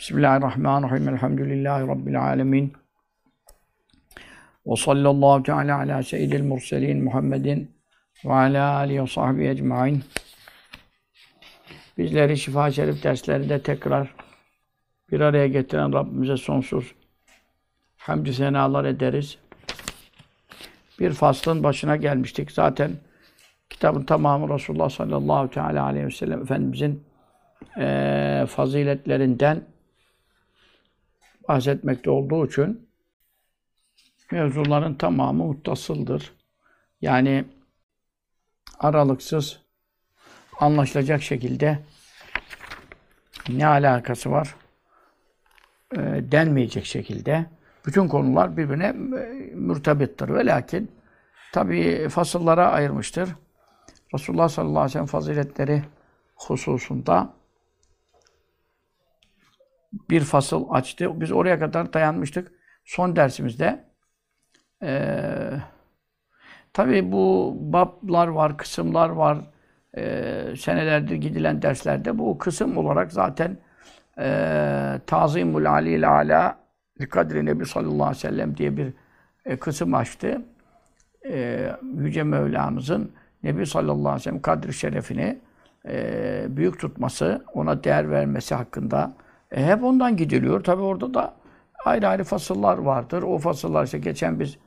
Bismillahirrahmanirrahim. Elhamdülillahi Rabbil alemin. Ve sallallahu teala ala seyyidil murselin Muhammedin ve ala alihi ve sahbihi ecmain. Bizleri şifa şerif derslerinde tekrar bir araya getiren Rabbimize sonsuz hamdü senalar ederiz. Bir faslın başına gelmiştik. Zaten kitabın tamamı Resulullah sallallahu teala aleyhi ve sellem Efendimizin e, faziletlerinden bahsetmekte olduğu için mevzuların tamamı muttasıldır. Yani aralıksız anlaşılacak şekilde ne alakası var e, denmeyecek şekilde bütün konular birbirine e, mürtebittir. Ve lakin tabi fasıllara ayırmıştır. Resulullah sallallahu aleyhi ve sellem faziletleri hususunda bir fasıl açtı. Biz oraya kadar dayanmıştık. Son dersimizde ee, tabii bu bablar var, kısımlar var. Ee, senelerdir gidilen derslerde bu kısım olarak zaten e, Tazimul Alil Ala Kadri Nebi sallallahu aleyhi ve sellem diye bir e, kısım açtı. E, Yüce Mevlamızın Nebi sallallahu aleyhi ve sellem kadri şerefini e, büyük tutması, ona değer vermesi hakkında e, hep ondan gidiliyor. Tabi orada da ayrı ayrı fasıllar vardır. O fasıllar işte geçen biz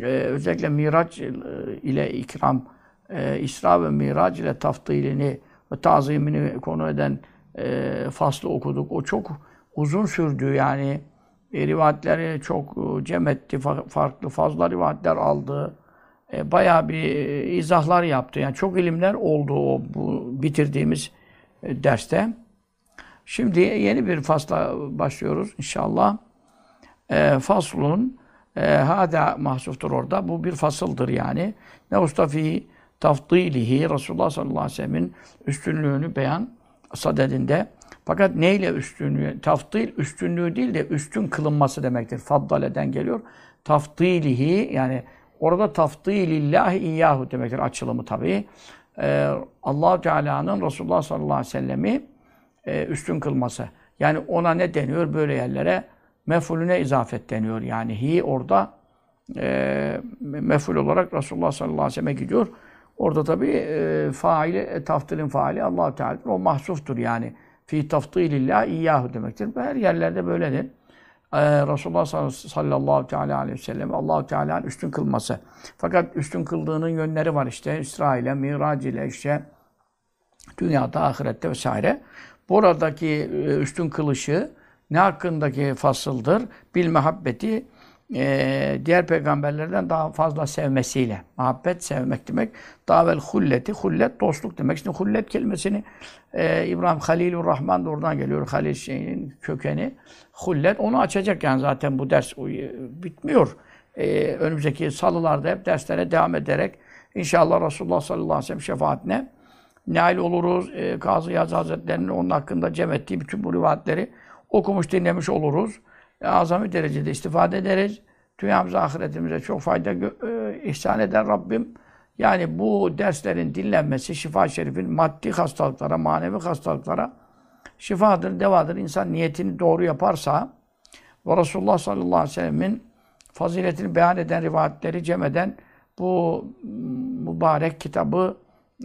e, özellikle Miraç ile ikram, e, İsra ve Miraç ile taftilini ve tazimini konu eden e, faslı okuduk. O çok uzun sürdü yani. E, rivayetleri çok e, cem etti, fa farklı fazla rivayetler aldı. E, bayağı bir e, izahlar yaptı. Yani çok ilimler oldu o bu bitirdiğimiz e, derste. Şimdi yeni bir fasla başlıyoruz inşallah. E, faslun e, hada mahsuftur orada. Bu bir fasıldır yani. Ne ustafi tafdilihi Resulullah sallallahu aleyhi ve sellem'in üstünlüğünü beyan sadedinde. Fakat neyle üstünlüğü? Tafdil üstünlüğü değil de üstün kılınması demektir. Faddaleden geliyor. Tafdilihi yani orada tafdilillahi iyyahu demektir açılımı tabii. Ee, allah Teala'nın Resulullah sallallahu aleyhi ve sellemi e, üstün kılması. Yani ona ne deniyor böyle yerlere? Mefulüne izafet deniyor. Yani hi orada e, meful olarak Resulullah sallallahu aleyhi ve selleme gidiyor. Orada tabi e, faili, e, taftilin faali allah Teala'dır. O mahsuftur yani. Fi taftilillah iyyahu demektir. Her yerlerde böyledir. Ee, Resulullah sallallahu teala aleyhi ve sellem allah Teala'nın üstün kılması. Fakat üstün kıldığının yönleri var işte. İsrail'e, Mirac ile işte dünyada, ahirette vesaire. Buradaki e, üstün kılışı ne hakkındaki fasıldır? Bil mehabbeti e, diğer peygamberlerden daha fazla sevmesiyle. Muhabbet sevmek demek. Daha vel hulleti. Hullet dostluk demek. Şimdi hullet kelimesini e, İbrahim Halilur Rahman da oradan geliyor. Halil şeyinin kökeni. Hullet. Onu açacak yani zaten bu ders bitmiyor. E, önümüzdeki salılarda hep derslere devam ederek inşallah Resulullah sallallahu aleyhi ve sellem şefaatine nail oluruz. E, Kazı Yazı Hazretleri'nin onun hakkında cem ettiği bütün bu rivayetleri okumuş, dinlemiş oluruz azami derecede istifade ederiz. Dünyamıza, ahiretimize çok fayda e, ihsan eder Rabbim. Yani bu derslerin dinlenmesi, şifa şerifin maddi hastalıklara, manevi hastalıklara şifadır, devadır. İnsan niyetini doğru yaparsa ve Resulullah sallallahu aleyhi ve sellemin faziletini beyan eden rivayetleri cem eden bu mübarek kitabı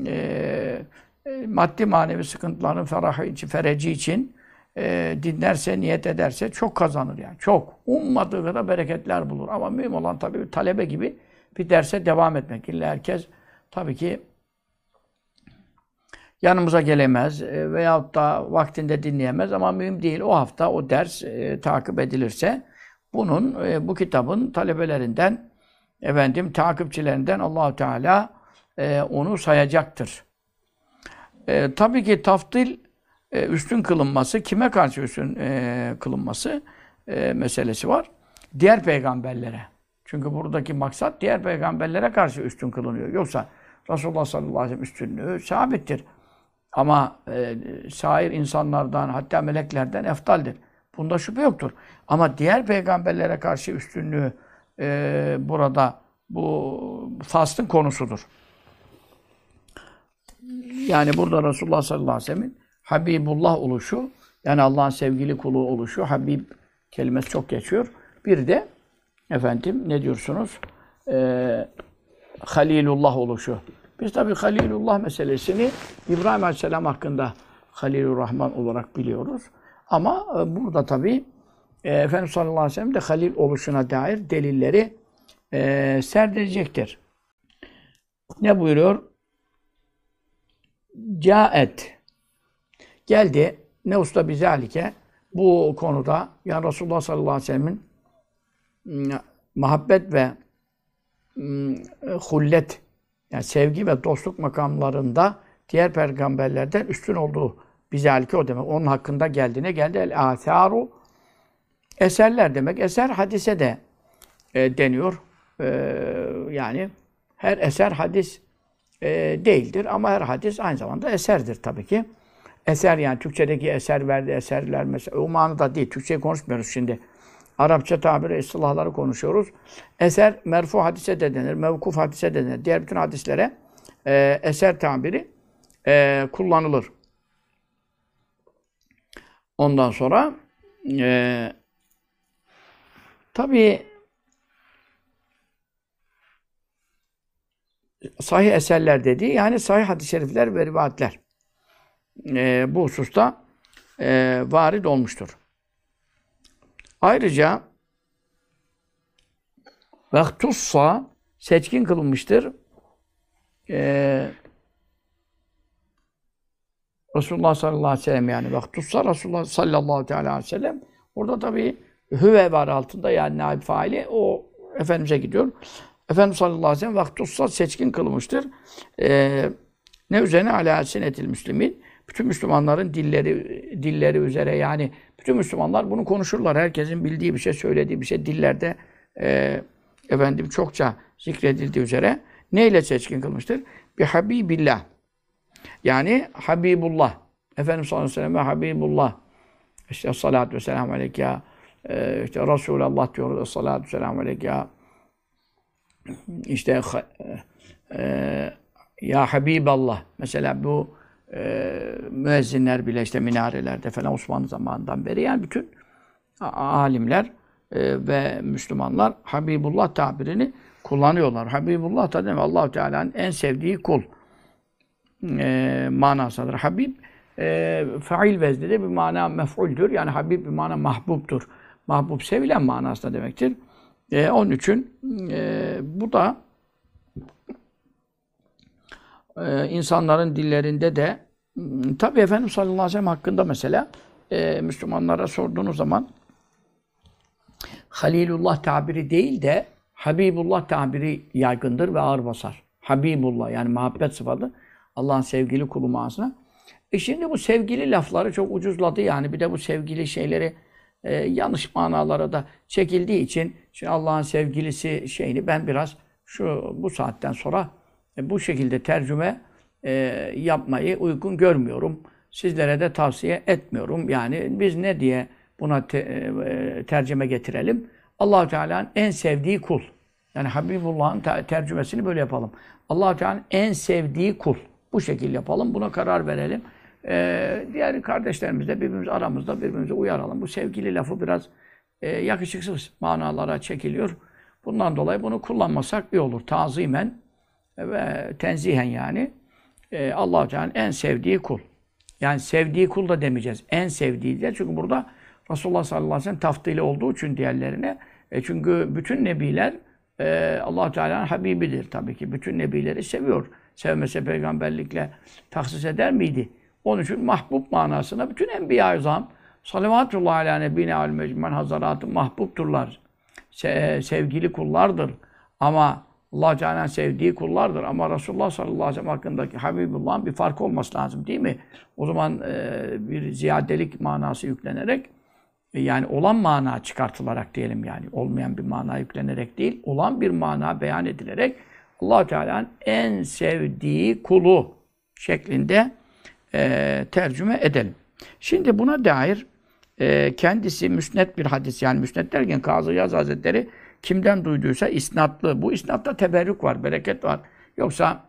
e, e, maddi manevi sıkıntıların ferahı için, fereci için e, dinlerse, niyet ederse çok kazanır yani. Çok. Ummadığı kadar bereketler bulur. Ama mühim olan tabii bir talebe gibi bir derse devam etmek. İlla herkes tabii ki yanımıza gelemez e, veyahut da vaktinde dinleyemez ama mühim değil. O hafta o ders e, takip edilirse bunun e, bu kitabın talebelerinden efendim takipçilerinden Allahu Teala e, onu sayacaktır. E, tabii ki taftil e, üstün kılınması, kime karşı üstün e, kılınması e, meselesi var. Diğer peygamberlere. Çünkü buradaki maksat diğer peygamberlere karşı üstün kılınıyor. Yoksa Resulullah sallallahu aleyhi ve sellem üstünlüğü sabittir. Ama e, şair insanlardan hatta meleklerden eftaldir. Bunda şüphe yoktur. Ama diğer peygamberlere karşı üstünlüğü e, burada bu faslın konusudur. Yani burada Resulullah sallallahu aleyhi ve sellem'in Habibullah oluşu Yani Allah'ın sevgili kulu oluşu, Habib kelimesi çok geçiyor. Bir de efendim ne diyorsunuz? Ee, Halilullah oluşu. Biz tabi Halilullah meselesini İbrahim Aleyhisselam hakkında Halilur Rahman olarak biliyoruz. Ama e, burada tabi e, Efendimiz sallallahu aleyhi ve sellem de Halil oluşuna dair delilleri e, serdirecektir. Ne buyuruyor? Caet. Geldi. Ne usta bizalike bu konuda yani Resulullah sallallahu aleyhi ve sellemin ım, muhabbet ve ım, hullet yani sevgi ve dostluk makamlarında diğer peygamberlerden üstün olduğu bizalike o demek. Onun hakkında geldiğine geldi. El atharu eserler demek. Eser hadise de e, deniyor. E, yani her eser hadis e, değildir ama her hadis aynı zamanda eserdir tabii ki. Eser yani Türkçedeki eser verdi eserler mesela o manada değil. Türkçeyi konuşmuyoruz şimdi. Arapça tabiri, istilahları konuşuyoruz. Eser merfu hadise de denir, mevkuf hadise de denir. Diğer bütün hadislere e, eser tabiri e, kullanılır. Ondan sonra e, tabii sahih eserler dediği yani sahih hadis-i şerifler ve rivayetler e, bu hususta e, varid olmuştur. Ayrıca vektussa seçkin kılınmıştır. E, Resulullah sallallahu aleyhi ve sellem yani vektussa Resulullah sallallahu aleyhi ve sellem orada tabi hüve var altında yani naib faili o Efendimiz'e gidiyor. Efendimiz sallallahu aleyhi ve sellem vektussa seçkin kılınmıştır. E, ne üzerine ala sinetil müslimin bütün Müslümanların dilleri dilleri üzere yani bütün Müslümanlar bunu konuşurlar. Herkesin bildiği bir şey, söylediği bir şey dillerde e, efendim çokça zikredildiği üzere neyle seçkin kılmıştır? Bir Habibillah. Yani Habibullah. Efendimiz sallallahu aleyhi ve sellem Habibullah. İşte salatu ve selamu aleyke ya. E, işte Resulullah diyoruz. Salatu ve selamu aleyke ya. İşte e, ya Habiballah. Mesela bu e, müezzinler bile işte minarelerde falan Osmanlı zamanından beri yani bütün alimler e, ve Müslümanlar Habibullah tabirini kullanıyorlar. Habibullah da demek allah Teala'nın en sevdiği kul e, manasıdır. Habib e, fail vezninde bir mana mef'uldür. Yani Habib bir mana mahbubtur. Mahbub sevilen manasında demektir. E, onun için e, bu da e, insanların dillerinde de tabi Efendimiz sallallahu aleyhi ve sellem hakkında mesela e, Müslümanlara sorduğunuz zaman Halilullah tabiri değil de Habibullah tabiri yaygındır ve ağır basar. Habibullah yani muhabbet sıfatı Allah'ın sevgili kulu manasına. E şimdi bu sevgili lafları çok ucuzladı yani. Bir de bu sevgili şeyleri e, yanlış manalara da çekildiği için şimdi Allah'ın sevgilisi şeyini ben biraz şu bu saatten sonra e, bu şekilde tercüme e, yapmayı uygun görmüyorum. Sizlere de tavsiye etmiyorum. Yani biz ne diye buna te, e, tercüme getirelim? allah Teala'nın en sevdiği kul. Yani Habibullah'ın tercümesini böyle yapalım. allah Teala'nın en sevdiği kul. Bu şekilde yapalım. Buna karar verelim. Ee, diğer kardeşlerimiz de birbirimiz aramızda birbirimize uyaralım. Bu sevgili lafı biraz e, yakışıksız manalara çekiliyor. Bundan dolayı bunu kullanmasak iyi olur. Tazimen ve tenzihen yani e, allah Teala'nın en sevdiği kul. Yani sevdiği kul da demeyeceğiz. En sevdiği diye. Çünkü burada Resulullah sallallahu aleyhi ve sellem taftili olduğu için diğerlerine. E çünkü bütün nebiler e, allah Teala'nın Habibidir tabii ki. Bütün nebileri seviyor. Sevmese peygamberlikle tahsis eder miydi? Onun için mahbub manasına bütün enbiya-i zam salavatullah ala nebine al mecmen hazaratı mahbubturlar. Se sevgili kullardır. Ama Allah Teala'nın sevdiği kullardır. Ama Resulullah sallallahu aleyhi ve sellem hakkındaki Habibullah'ın bir fark olması lazım değil mi? O zaman e, bir ziyadelik manası yüklenerek e, yani olan mana çıkartılarak diyelim yani. Olmayan bir mana yüklenerek değil, olan bir mana beyan edilerek allah Teala'nın en sevdiği kulu şeklinde e, tercüme edelim. Şimdi buna dair e, kendisi müsnet bir hadis yani müsnet derken Kazı Yaz Hazretleri kimden duyduysa isnatlı. Bu isnatta teberrük var, bereket var. Yoksa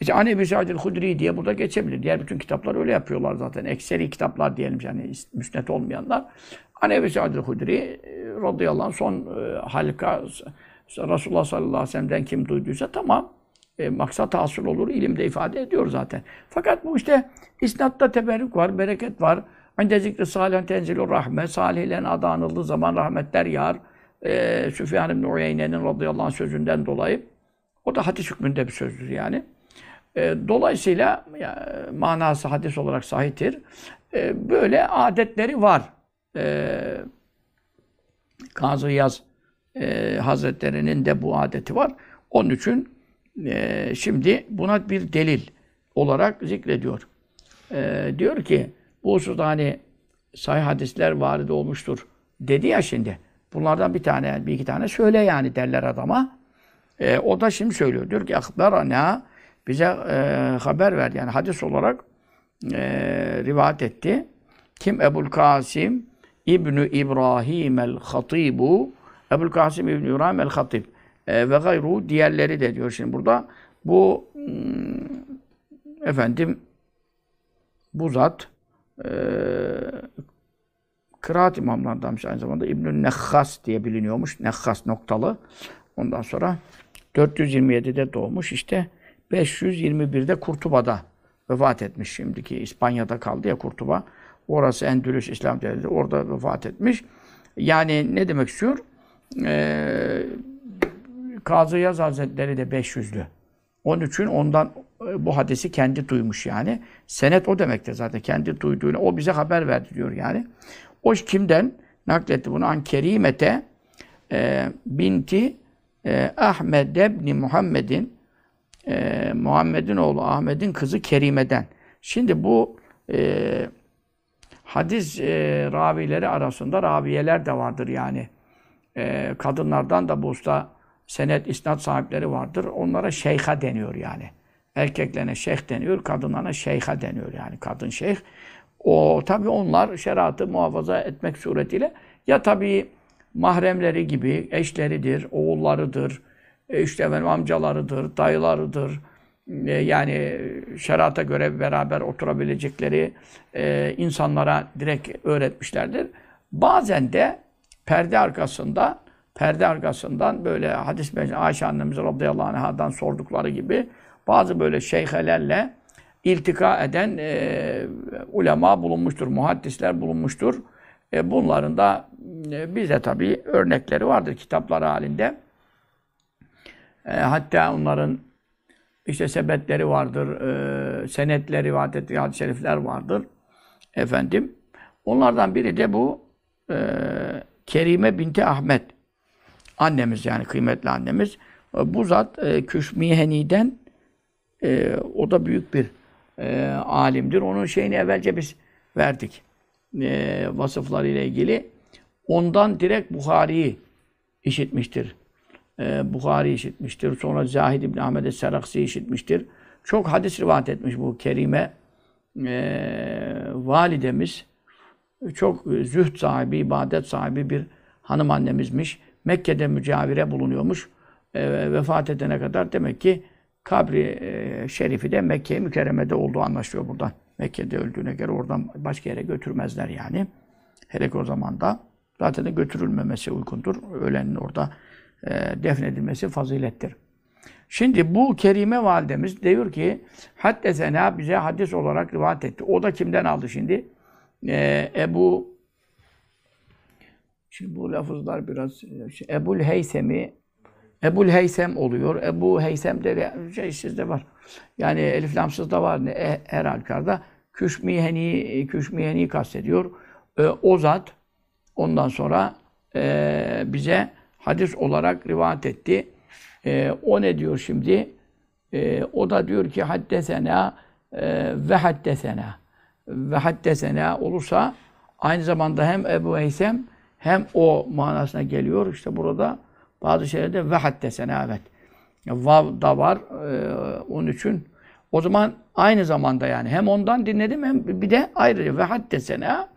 İşte An Ebi Sa'dil Hudri diye burada geçebilir. Diğer bütün kitaplar öyle yapıyorlar zaten. Ekseri kitaplar diyelim yani müsnet olmayanlar. An Ebi Sa'dil Hudri e, radıyallahu anh son e, halka Resulullah sallallahu aleyhi ve sellem'den kim duyduysa tamam. E, maksat hasıl olur, ilimde ifade ediyor zaten. Fakat bu işte isnatta teberrük var, bereket var. Inde zikri salihen tenzilur rahmet. Salihlerin adı anıldığı zaman rahmetler yağar. E, Süfyan ibn Uyeyne'nin radıyallahu anh sözünden dolayı. O da hadis hükmünde bir sözdür yani. E, dolayısıyla ya, manası hadis olarak sahiptir. E, böyle adetleri var. E, Kazı Yaz e, Hazretleri'nin de bu adeti var. Onun için e, şimdi buna bir delil olarak zikrediyor. E, diyor ki bu hususta hani sahih hadisler varid olmuştur dedi ya şimdi. Bunlardan bir tane, bir iki tane söyle yani derler adama. E, o da şimdi söylüyor. Diyor ki akberana bize e, haber verdi. Yani hadis olarak e, rivayet etti. Kim? Ebul Kasim İbnü İbrahim el-Hatibu Ebul Kasim İbnü İbrahim el-Hatib e, ve gayru diğerleri de diyor şimdi burada. Bu hmm, efendim bu zat e, kıraat imamlarındanmış aynı zamanda. İbnül Nehhas diye biliniyormuş. Nehhas noktalı. Ondan sonra 427'de doğmuş. İşte 521'de Kurtuba'da vefat etmiş. Şimdiki İspanya'da kaldı ya Kurtuba. Orası Endülüs İslam Devleti. Orada vefat etmiş. Yani ne demek istiyor? Ee, Kazı Yaz Hazretleri de 500'lü. Onun için ondan e, bu hadisi kendi duymuş yani. Senet o demektir zaten. Kendi duyduğunu o bize haber verdi diyor yani. O kimden nakletti bunu? An Kerimete e, binti e, Ahmed ebni Muhammed'in e, Muhammed'in oğlu Ahmet'in kızı Kerime'den. Şimdi bu e, hadis e, ravileri arasında raviyeler de vardır yani. E, kadınlardan da bu usta senet, isnat sahipleri vardır. Onlara şeyha deniyor yani. Erkeklerine şeyh deniyor, kadınlarına şeyha deniyor yani. Kadın şeyh. O tabi onlar şeriatı muhafaza etmek suretiyle ya tabi mahremleri gibi eşleridir, oğullarıdır, e, işte efendim amcalarıdır, dayılarıdır. E, yani şerata göre beraber oturabilecekleri e, insanlara direkt öğretmişlerdir. Bazen de perde arkasında perde arkasından böyle hadis meclisi Ayşe annemiz radıyallahu anh'dan sordukları gibi bazı böyle şeyhelerle iltika eden e, ulema bulunmuştur, muhaddisler bulunmuştur. E, bunların da e, bize tabii örnekleri vardır kitaplar halinde. E, hatta onların işte sebetleri vardır, e, senetleri, rivayet hadis-i şerifler vardır. Efendim, onlardan biri de bu e, Kerime binti Ahmet. Annemiz yani kıymetli annemiz. E, bu zat e, Küşmiheni'den e, o da büyük bir e, alimdir. Onun şeyini evvelce biz verdik. E, vasıflarıyla ilgili. Ondan direkt Bukhari'yi işitmiştir. E, Bukhari işitmiştir. Sonra Zahid İbni Ahmed Seraksi işitmiştir. Çok hadis rivayet etmiş bu Kerime validemiz. Çok zühd sahibi, ibadet sahibi bir hanım annemizmiş. Mekke'de mücavire bulunuyormuş. E, vefat edene kadar demek ki kabri e, şerifi de Mekke mükerremede olduğu anlaşılıyor buradan. Mekke'de öldüğüne göre oradan başka yere götürmezler yani. Hele ki o zaman da zaten de götürülmemesi uygundur. Ölenin orada e, defnedilmesi fazilettir. Şimdi bu Kerime validemiz diyor ki Haddesena bize hadis olarak rivayet etti. O da kimden aldı şimdi? Ee, Ebu Şimdi bu lafızlar biraz şey, Ebul Heysemi Ebul Heysem oluyor. Ebu Heysem de şey sizde var. Yani elif lamsız da var e, her halükarda. Küşmiheni, Küşmiheni kastediyor. E, o zat ondan sonra e, bize hadis olarak rivayet etti. E, o ne diyor şimdi? E, o da diyor ki haddesena e, ve haddesena ve haddesena olursa aynı zamanda hem Ebu Heysem hem o manasına geliyor. İşte burada bazı şeylerde ve haddesena evet. Vav da var. E, onun için o zaman aynı zamanda yani hem ondan dinledim hem bir de ayrı ve haddesena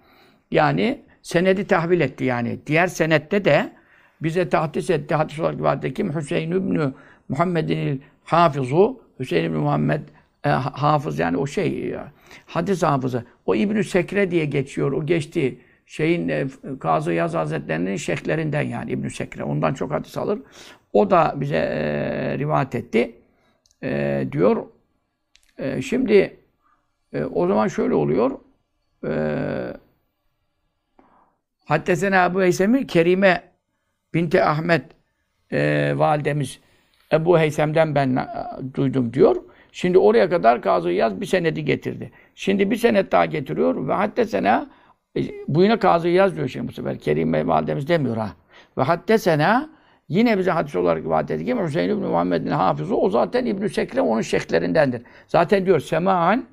yani senedi tahvil etti yani. Diğer senette de bize tahdis etti. Hadis olarak rivayet kim? Hüseyin İbni Muhammed'in Hafizu Hüseyin İbni Muhammed e, hafız yani o şey hadis hafızı. O İbnü Sekre diye geçiyor. O geçti şeyin e, Kazı Yaz Hazretlerinin şeyhlerinden yani İbnü Sekre. Ondan çok hadis alır. O da bize e, rivayet etti. E, diyor. E, şimdi e, o zaman şöyle oluyor. E, Haddesena Ebu Heysem'i Kerime Binti Ahmet e, validemiz Ebu Heysem'den ben e, duydum diyor. Şimdi oraya kadar Kazı Yaz bir senedi getirdi. Şimdi bir senet daha getiriyor ve haddesena e, bu yine Kazı Yaz diyor şimdi bu sefer. Kerime validemiz demiyor ha. Ve haddesena yine bize hadis olarak rivayet etti ki Hüseyin İbni Muhammed'in hafızı o zaten İbn-i onun şeyhlerindendir. Zaten diyor semaan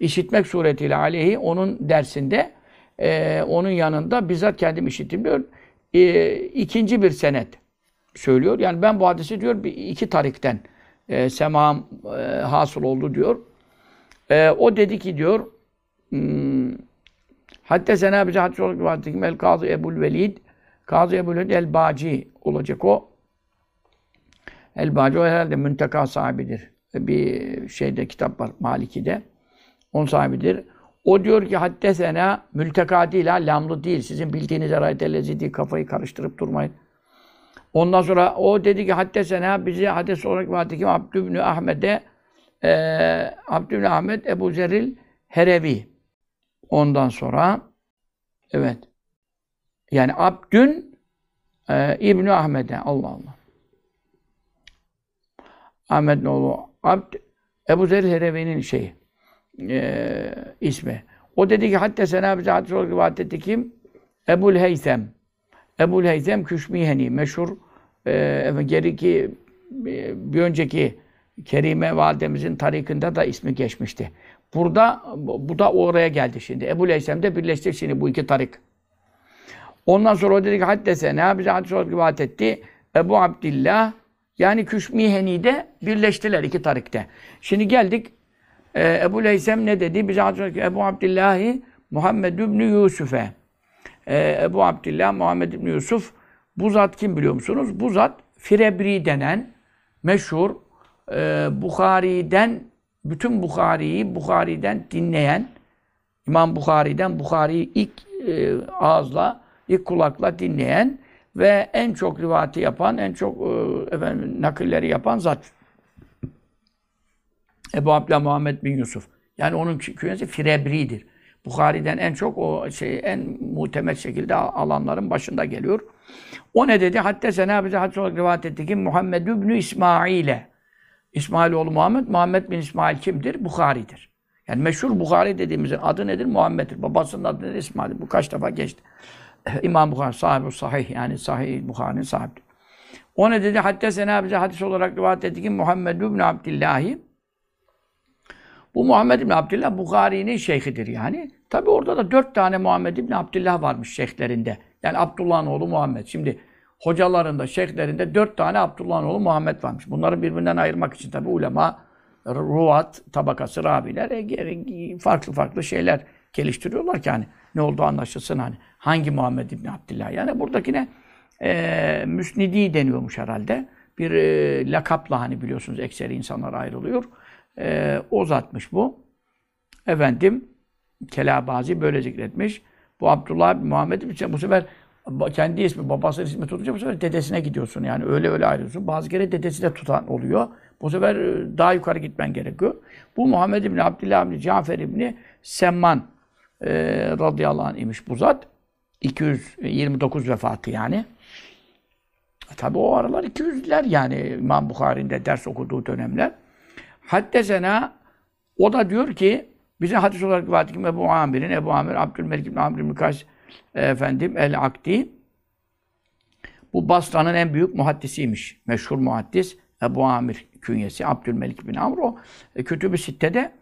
işitmek suretiyle aleyhi onun dersinde e, onun yanında bizzat kendim işittim diyor. E, ikinci bir senet söylüyor. Yani ben bu hadisi diyor bir, iki tarikten e, semam e, hasıl oldu diyor. E, o dedi ki diyor hmm, hatta sena bize hadis olarak rivayet ettim. El Kazı Ebul Velid Kazı Ebul Velid El Baci olacak o. El Baci o herhalde münteka sahibidir. Bir şeyde kitap var Maliki'de. Onun sahibidir. O diyor ki haddesena mülteka değil ha, lamlı değil. Sizin bildiğiniz erayet değil. Kafayı karıştırıp durmayın. Ondan sonra o dedi ki haddesena bizi hadis olarak vardı ki Abdü Ahmet'e e, Abdü Ahmet Ebu Zeril Herevi. Ondan sonra evet yani Abdün e, İbni Ahmet'e Allah Allah. Ahmet'in oğlu Abd Ebu Zeril Herevi'nin şeyi e, ismi. O dedi ki hatta sena bize hadis olarak rivayet etti kim? Ebul Heysem. Ebul Heysem Küşmiheni meşhur e, geri ki e, bir önceki Kerime validemizin tarikinde da ismi geçmişti. Burada bu da oraya geldi şimdi. Ebu Leysem de birleşti şimdi bu iki tarik. Ondan sonra o dedi ki haddese ne bize hadis olarak rivayet etti. Ebu Abdillah yani Küşmiheni'de birleştiler iki tarikte. Şimdi geldik e, Ebu Leysem ne dedi? Bize hadis olarak Ebu Abdillahi Muhammed İbni Yusuf'e. E, Ebu Abdillah Muhammed İbni Yusuf bu zat kim biliyor musunuz? Bu zat Firebri denen meşhur e, Bukhari'den bütün Bukhari'yi Bukhari'den dinleyen İmam Bukhari'den Bukhari'yi ilk e, ağızla, ilk kulakla dinleyen ve en çok rivati yapan, en çok e, efendim, nakilleri yapan zat. Ebu Abdullah Muhammed bin Yusuf. Yani onun künyesi Firebri'dir. Bukhari'den en çok o şey en muhtemel şekilde alanların başında geliyor. O ne dedi? Hatta sena bize hadis olarak rivayet etti ki Muhammed İbni İsmail'e. İsmail oğlu Muhammed, Muhammed bin İsmail kimdir? Bukhari'dir. Yani meşhur Bukhari dediğimizin adı nedir? Muhammed'dir. Babasının adı nedir? İsmail. Bu kaç defa geçti. İmam Bukhari sahibi sahih yani sahih Bukhari'nin sahibi. O ne dedi? Hatta sena bize hadis olarak rivayet etti ki Muhammed bin Abdillahi bu Muhammed bin Abdullah Bukhari'nin şeyhidir yani. Tabi orada da dört tane Muhammed bin Abdullah varmış şeyhlerinde. Yani Abdullah'ın oğlu Muhammed. Şimdi hocalarında, şeyhlerinde dört tane Abdullah'ın oğlu Muhammed varmış. Bunları birbirinden ayırmak için tabi ulema, ruat, tabakası, rabiler e, farklı farklı şeyler geliştiriyorlar ki hani ne olduğu anlaşılsın hani. Hangi Muhammed bin Abdullah? Yani buradakine e, müsnidi deniyormuş herhalde. Bir e, lakapla hani biliyorsunuz ekseri insanlar ayrılıyor. E, o zatmış bu. Efendim Kelabazi böyle zikretmiş. Bu Abdullah bin Muhammed bu sefer kendi ismi, babasının ismi tutunca bu sefer dedesine gidiyorsun. Yani öyle öyle ayrılıyorsun. Bazı kere dedesi de tutan oluyor. Bu sefer e, daha yukarı gitmen gerekiyor. Bu Muhammed bin Abdullah bin Cafer bin Semman e, radıyallahu anh imiş bu zat. 229 vefatı yani. E, tabi o aralar 200'ler yani İmam Bukhari'nde ders okuduğu dönemler. Haddesena o da diyor ki bize hadis olarak rivayet Ebu Amir'in, Ebu Amir, Abdülmelik Amr bin Kays efendim el-Akdi bu Basra'nın en büyük muhaddisiymiş. Meşhur muhaddis Ebu Amir künyesi Abdülmelik bin Amr o e, Kütüb-i Sitte'de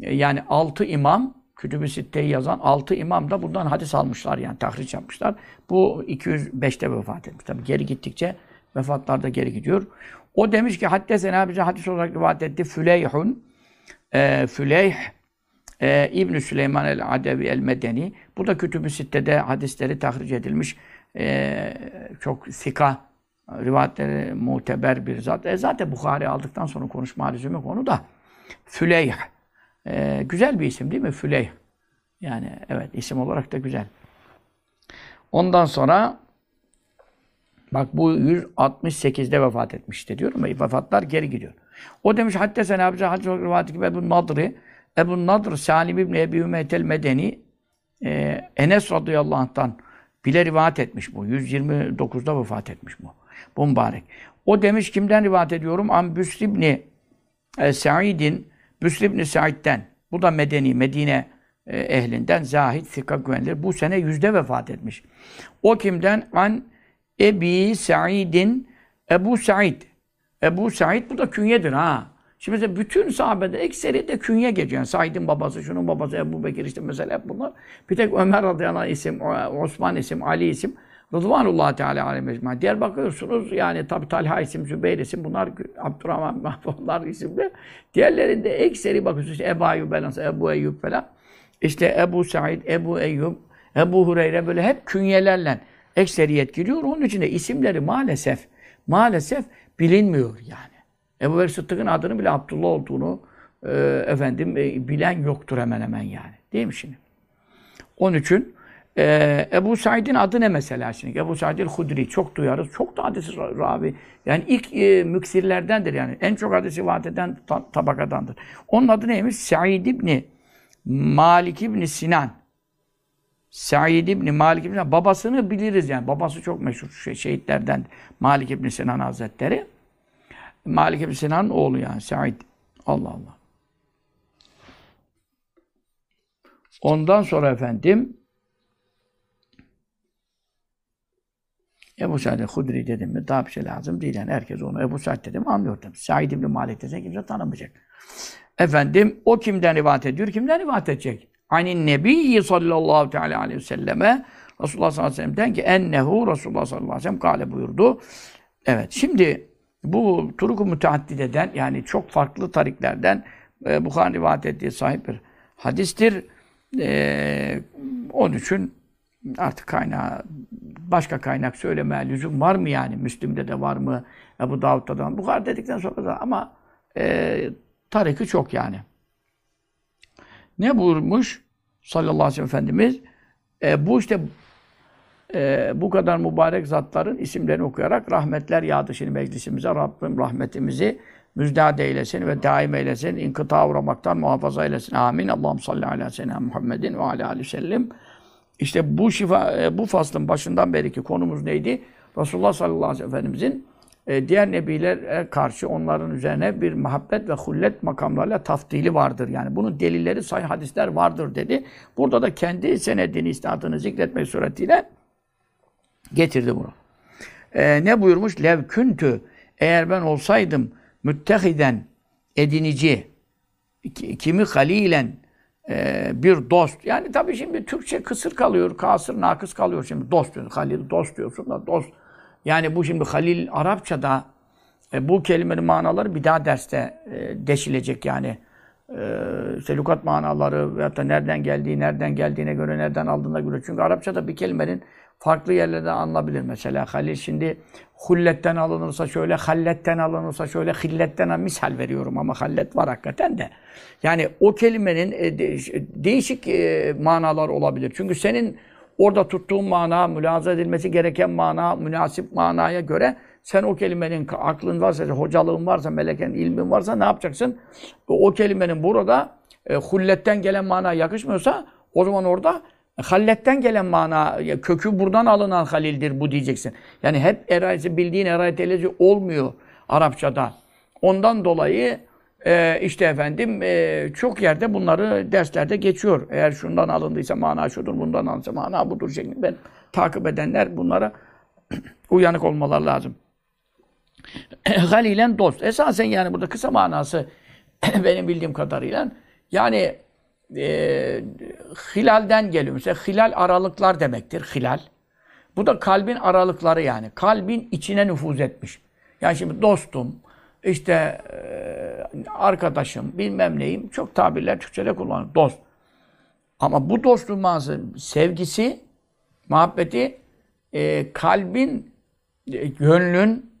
e, yani altı imam Kütüb-i Sitte'yi yazan altı imam da bundan hadis almışlar yani tahriş yapmışlar. Bu 205'te vefat etmiş. Tabi geri gittikçe vefatlar da geri gidiyor. O demiş ki haddesena bize hadis olarak rivayet etti. Füleyhun e, Füleyh e, İbn Süleyman el-Adevi el-Medeni. Bu da Kütüb-ü Sitte'de hadisleri tahric edilmiş. E, çok sika rivayetleri muteber bir zat. E zaten Bukhari aldıktan sonra konuşma lüzumu konu da Füleyh. E, güzel bir isim değil mi? Füleyh. Yani evet isim olarak da güzel. Ondan sonra bak bu 168'de vefat etmişti diyorum. Vefatlar geri gidiyor. O demiş hatta sen abi hadis rivayeti gibi Ebu Nadr'ı Ebu Nadr Salim İbni Ebi Ümeytel Medeni e, Enes radıyallahu anh'tan bile rivayet etmiş bu. 129'da vefat etmiş bu. Bu mübarek. O demiş kimden rivayet ediyorum? Am Büsr İbni e, Sa'id'in Büsr İbni Sa'id'den. Bu da Medeni, Medine e, ehlinden zahid, sika güvenilir. Bu sene yüzde vefat etmiş. O kimden? An Ebi Sa'id'in Ebu Sa'id. Ebu Sa'id bu da künyedir ha. Şimdi mesela bütün sahabede ekseri de künye geçiyor. Yani Said'in babası, şunun babası, Ebu Bekir işte mesela hep bunlar. Bir tek Ömer radıyallahu isim, Osman isim, Ali isim. Rıdvanullah Teala aleyhi mecmu'a. Diğer bakıyorsunuz yani tabi Talha isim, Zübeyir isim bunlar Abdurrahman Mahfuzlar isimli. Diğerlerinde ekseri bakıyorsunuz işte Ebu Eyyub Ebu Eyyub falan. İşte Ebu Said, Ebu Eyyub, Ebu Hureyre böyle hep künyelerle ekseriyet giriyor. Onun için de isimleri maalesef maalesef bilinmiyor yani. Ebu Bekir Sıddık'ın adını bile Abdullah olduğunu e, efendim e, bilen yoktur hemen hemen yani. Değil mi şimdi? Onun için e, Ebu Said'in adı ne mesela şimdi? Ebu Said el-Hudri çok duyarız. Çok da hadisi ravi. Yani ilk e, müksirlerdendir yani. En çok hadisi vaat eden tabakadandır. Onun adı neymiş? Said İbni Malik İbni Sinan. Said İbni Malik İbni Sinan. Babasını biliriz yani. Babası çok meşhur şey, şehitlerden. Malik İbni Sinan Hazretleri. Malik İbni Sinan oğlu yani. Said. Allah Allah. Ondan sonra efendim Ebu Said Hudri dedim mi daha bir şey lazım değil. Yani herkes onu Ebu Said dedim anlıyor tabii. Said İbni Malik dese kimse tanımayacak. Efendim o kimden rivayet ediyor? Kimden rivayet edecek? Anin Nebiyyi sallallahu teala aleyhi ve selleme Resulullah sallallahu aleyhi ve sellem'den ki ennehu Resulullah sallallahu aleyhi ve sellem kale buyurdu. Evet şimdi bu turuk-u müteaddideden yani çok farklı tariklerden e, Bukhari rivayet ettiği sahip bir hadistir. E, onun için artık kaynağı başka kaynak söyleme lüzum var mı yani? Müslim'de de var mı? Ebu Davud'da da var. Bukhari dedikten sonra da ama e, tariki çok yani. Ne buyurmuş sallallahu aleyhi ve sellem Efendimiz? E, bu işte e, bu kadar mübarek zatların isimlerini okuyarak rahmetler yağdı şimdi meclisimize. Rabbim rahmetimizi müjdat eylesin ve daim eylesin. İnkıta uğramaktan muhafaza eylesin. Amin. Allah'ım salli ala seyyidina Muhammedin ve ala aleyhi sellem. İşte bu şifa, e, bu faslın başından beriki konumuz neydi? Resulullah sallallahu aleyhi ve Efendimizin e, diğer nebilere karşı onların üzerine bir muhabbet ve hullet makamlarıyla taftili vardır. Yani bunun delilleri sahih hadisler vardır dedi. Burada da kendi senedini, istihadını zikretmek suretiyle getirdi bunu. E, ne buyurmuş? Lev küntü eğer ben olsaydım müttehiden edinici kimi halilen e, bir dost. Yani tabii şimdi Türkçe kısır kalıyor, kasır, nakıs kalıyor şimdi. Dost diyorsun, halil, dost diyorsun da dost. Yani bu şimdi halil Arapçada e, bu kelimenin manaları bir daha derste e, deşilecek yani. E, işte manaları veyahut da nereden geldiği, nereden geldiğine göre, nereden aldığına göre. Çünkü Arapçada bir kelimenin farklı yerlerde anılabilir. Mesela halil şimdi hulletten alınırsa şöyle, halletten alınırsa şöyle, hilletten misal veriyorum ama hallet var hakikaten de. Yani o kelimenin e, değişik e, manalar olabilir. Çünkü senin orada tuttuğun mana, mülaza edilmesi gereken mana, münasip manaya göre sen o kelimenin aklın varsa, hocalığın varsa, meleken ilmin varsa ne yapacaksın? O kelimenin burada e, hulletten gelen mana yakışmıyorsa o zaman orada Halletten gelen mana, kökü buradan alınan halildir bu diyeceksin. Yani hep erayeti bildiğin erayet olmuyor Arapçada. Ondan dolayı e, işte efendim e, çok yerde bunları derslerde geçiyor. Eğer şundan alındıysa mana şudur, bundan alındıysa mana budur şeklinde. Ben takip edenler bunlara uyanık olmaları lazım. Halilen dost. Esasen yani burada kısa manası benim bildiğim kadarıyla yani e, hilalden geliyor. Mesela hilal aralıklar demektir. Hilal. Bu da kalbin aralıkları yani. Kalbin içine nüfuz etmiş. Yani şimdi dostum, işte e, arkadaşım, bilmem neyim. Çok tabirler Türkçe'de kullanılır. Dost. Ama bu dostluğun manası sevgisi, muhabbeti e, kalbin e, gönlün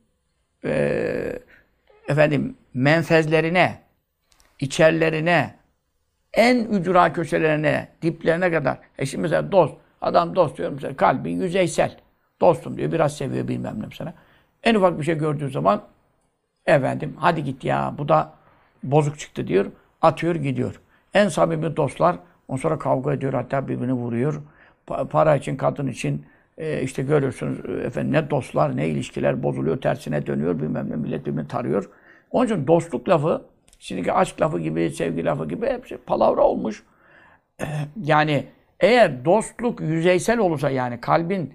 e, efendim menfezlerine, içerlerine, en ücra köşelerine, diplerine kadar. E şimdi mesela dost, adam dost diyorum mesela kalbi yüzeysel. Dostum diyor, biraz seviyor bilmem ne mesela. En ufak bir şey gördüğü zaman efendim hadi git ya bu da bozuk çıktı diyor. Atıyor gidiyor. En samimi dostlar ondan sonra kavga ediyor hatta birbirini vuruyor. Pa- para için, kadın için e, işte görüyorsunuz efendim ne dostlar ne ilişkiler bozuluyor, tersine dönüyor bilmem ne millet birbirini tarıyor. Onun için dostluk lafı şimdiki aşk lafı gibi, sevgi lafı gibi hepsi palavra olmuş. Yani eğer dostluk yüzeysel olursa yani kalbin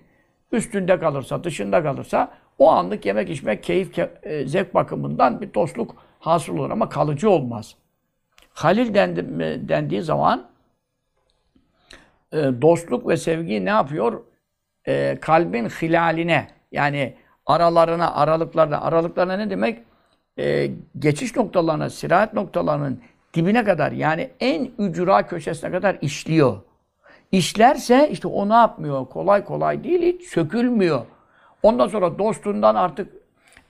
üstünde kalırsa, dışında kalırsa o anlık yemek içmek, keyif, ke- zevk bakımından bir dostluk hasıl olur ama kalıcı olmaz. Halil dendi, dendiği zaman dostluk ve sevgi ne yapıyor? Kalbin hilaline yani aralarına, aralıklarına, aralıklarına ne demek? E, geçiş noktalarına, sirahat noktalarının dibine kadar yani en ücra köşesine kadar işliyor. İşlerse işte o ne yapmıyor? Kolay kolay değil, hiç sökülmüyor. Ondan sonra dostundan artık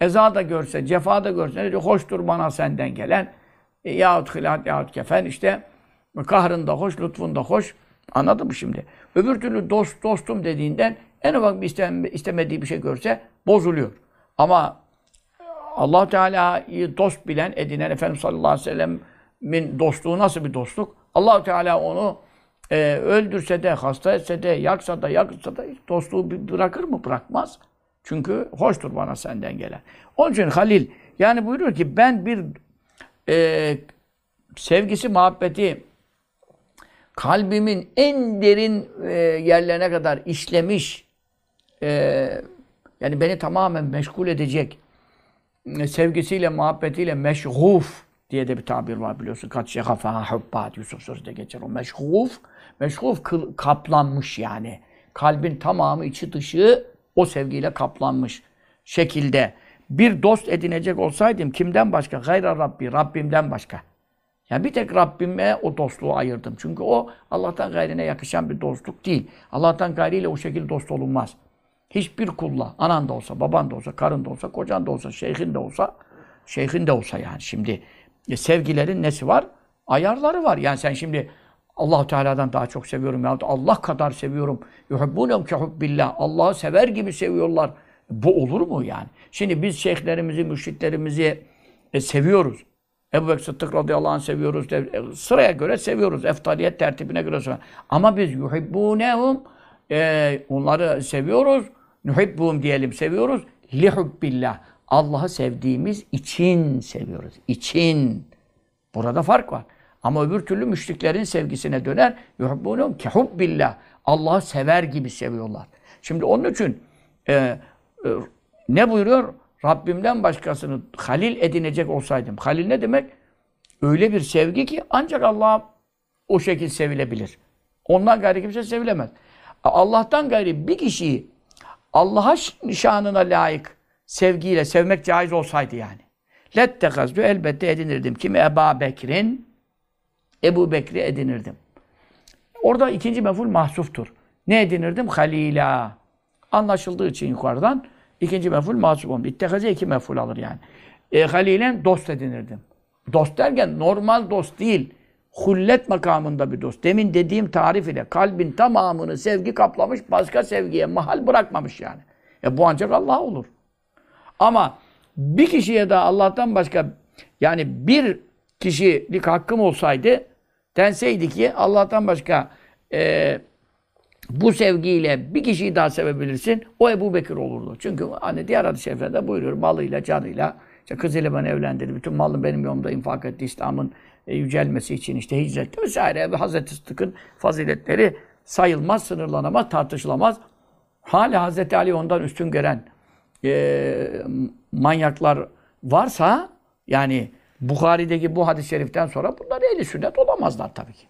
eza da görse, cefa da görse, ne diyor? Hoştur bana senden gelen e, yahut hilat yahut kefen işte kahrında hoş, lütfunda hoş. Anladın mı şimdi? Öbür türlü dost dostum dediğinden en ufak bir istem- istemediği bir şey görse bozuluyor. Ama allah Teala'yı dost bilen, edinen Efendimiz sallallahu aleyhi ve sellem'in dostluğu nasıl bir dostluk? allah Teala onu e, öldürse de, hasta etse de, yaksa da, yaksa da dostluğu bırakır mı? Bırakmaz. Çünkü hoştur bana senden gelen. Onun için Halil yani buyuruyor ki ben bir e, sevgisi, muhabbeti kalbimin en derin e, yerlerine kadar işlemiş e, yani beni tamamen meşgul edecek sevgisiyle, muhabbetiyle meşguf diye de bir tabir var biliyorsun. Kaç şehafa hubbat Yusuf sözde geçer o meşguf. Meşguf kaplanmış yani. Kalbin tamamı içi dışı o sevgiyle kaplanmış şekilde. Bir dost edinecek olsaydım kimden başka? Gayra Rabbi, Rabbimden başka. Yani bir tek Rabbime o dostluğu ayırdım. Çünkü o Allah'tan gayrine yakışan bir dostluk değil. Allah'tan gayriyle o şekilde dost olunmaz. Hiçbir kulla, anan da olsa, baban da olsa, karın da olsa, kocan da olsa, şeyhin de olsa, şeyhin de olsa yani şimdi e, sevgilerin nesi var? Ayarları var. Yani sen şimdi Allahu Teala'dan daha çok seviyorum ya Allah kadar seviyorum. Yuhibbunhum ki hubbillah. Allah'ı sever gibi seviyorlar. Bu olur mu yani? Şimdi biz şeyhlerimizi, mürşitlerimizi e, seviyoruz. Ebu Bekir Sıddık radıyallahu anh seviyoruz. E, sıraya göre seviyoruz. Eftaliyet tertibine göre seviyoruz. Ama biz yuhibbunehum e, onları seviyoruz. Nuhibbuhum diyelim seviyoruz. Lihubbillah. Allah'ı sevdiğimiz için seviyoruz. İçin. Burada fark var. Ama öbür türlü müşriklerin sevgisine döner. Yuhibbunehum ki hubbillah. Allah'ı sever gibi seviyorlar. Şimdi onun için e, e, ne buyuruyor? Rabbimden başkasını halil edinecek olsaydım. Halil ne demek? Öyle bir sevgi ki ancak Allah'a o şekil sevilebilir. Ondan gayri kimse sevilemez. Allah'tan gayri bir kişiyi Allah'a şanına layık sevgiyle sevmek caiz olsaydı yani. Lettekazdu elbette edinirdim. Kimi Eba Bekir'in Ebu Bekri edinirdim. Orada ikinci meful mahsuftur. Ne edinirdim? Halila. Anlaşıldığı için yukarıdan ikinci meful mahsuf olmuş. İttekaze iki meful alır yani. E, halilen dost edinirdim. Dost derken normal dost değil. Hullet makamında bir dost. Demin dediğim tarif ile kalbin tamamını sevgi kaplamış, başka sevgiye mahal bırakmamış yani. E bu ancak Allah olur. Ama bir kişiye de Allah'tan başka yani bir kişilik hakkım olsaydı denseydi ki Allah'tan başka e, bu sevgiyle bir kişiyi daha sevebilirsin. O Ebu Bekir olurdu. Çünkü hani diğer hadis-i şeriflerde buyuruyor malıyla, canıyla işte kızıyla beni evlendirdi. Bütün malını benim yolumda infak etti. İslam'ın yücelmesi için işte hicret vesaire. Ve Hazreti Sıddık'ın faziletleri sayılmaz, sınırlanamaz, tartışılamaz. Hala Hazreti Ali ondan üstün gören e, manyaklar varsa yani Bukhari'deki bu hadis-i şeriften sonra bunlar ehli sünnet olamazlar tabii ki.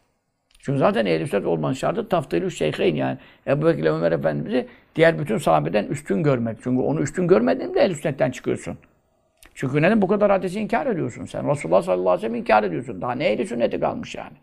Çünkü zaten ehl-i sünnet olmanın şartı taftilü şeyheyn yani Ebu Bekir Ömer Efendimiz'i diğer bütün sahabeden üstün görmek. Çünkü onu üstün görmediğinde ehl-i sünnetten çıkıyorsun. Çünkü neden bu kadar hadisi inkar ediyorsun sen? Resulullah sallallahu aleyhi ve sellem inkar ediyorsun. Daha ne ehl-i sünneti kalmış yani?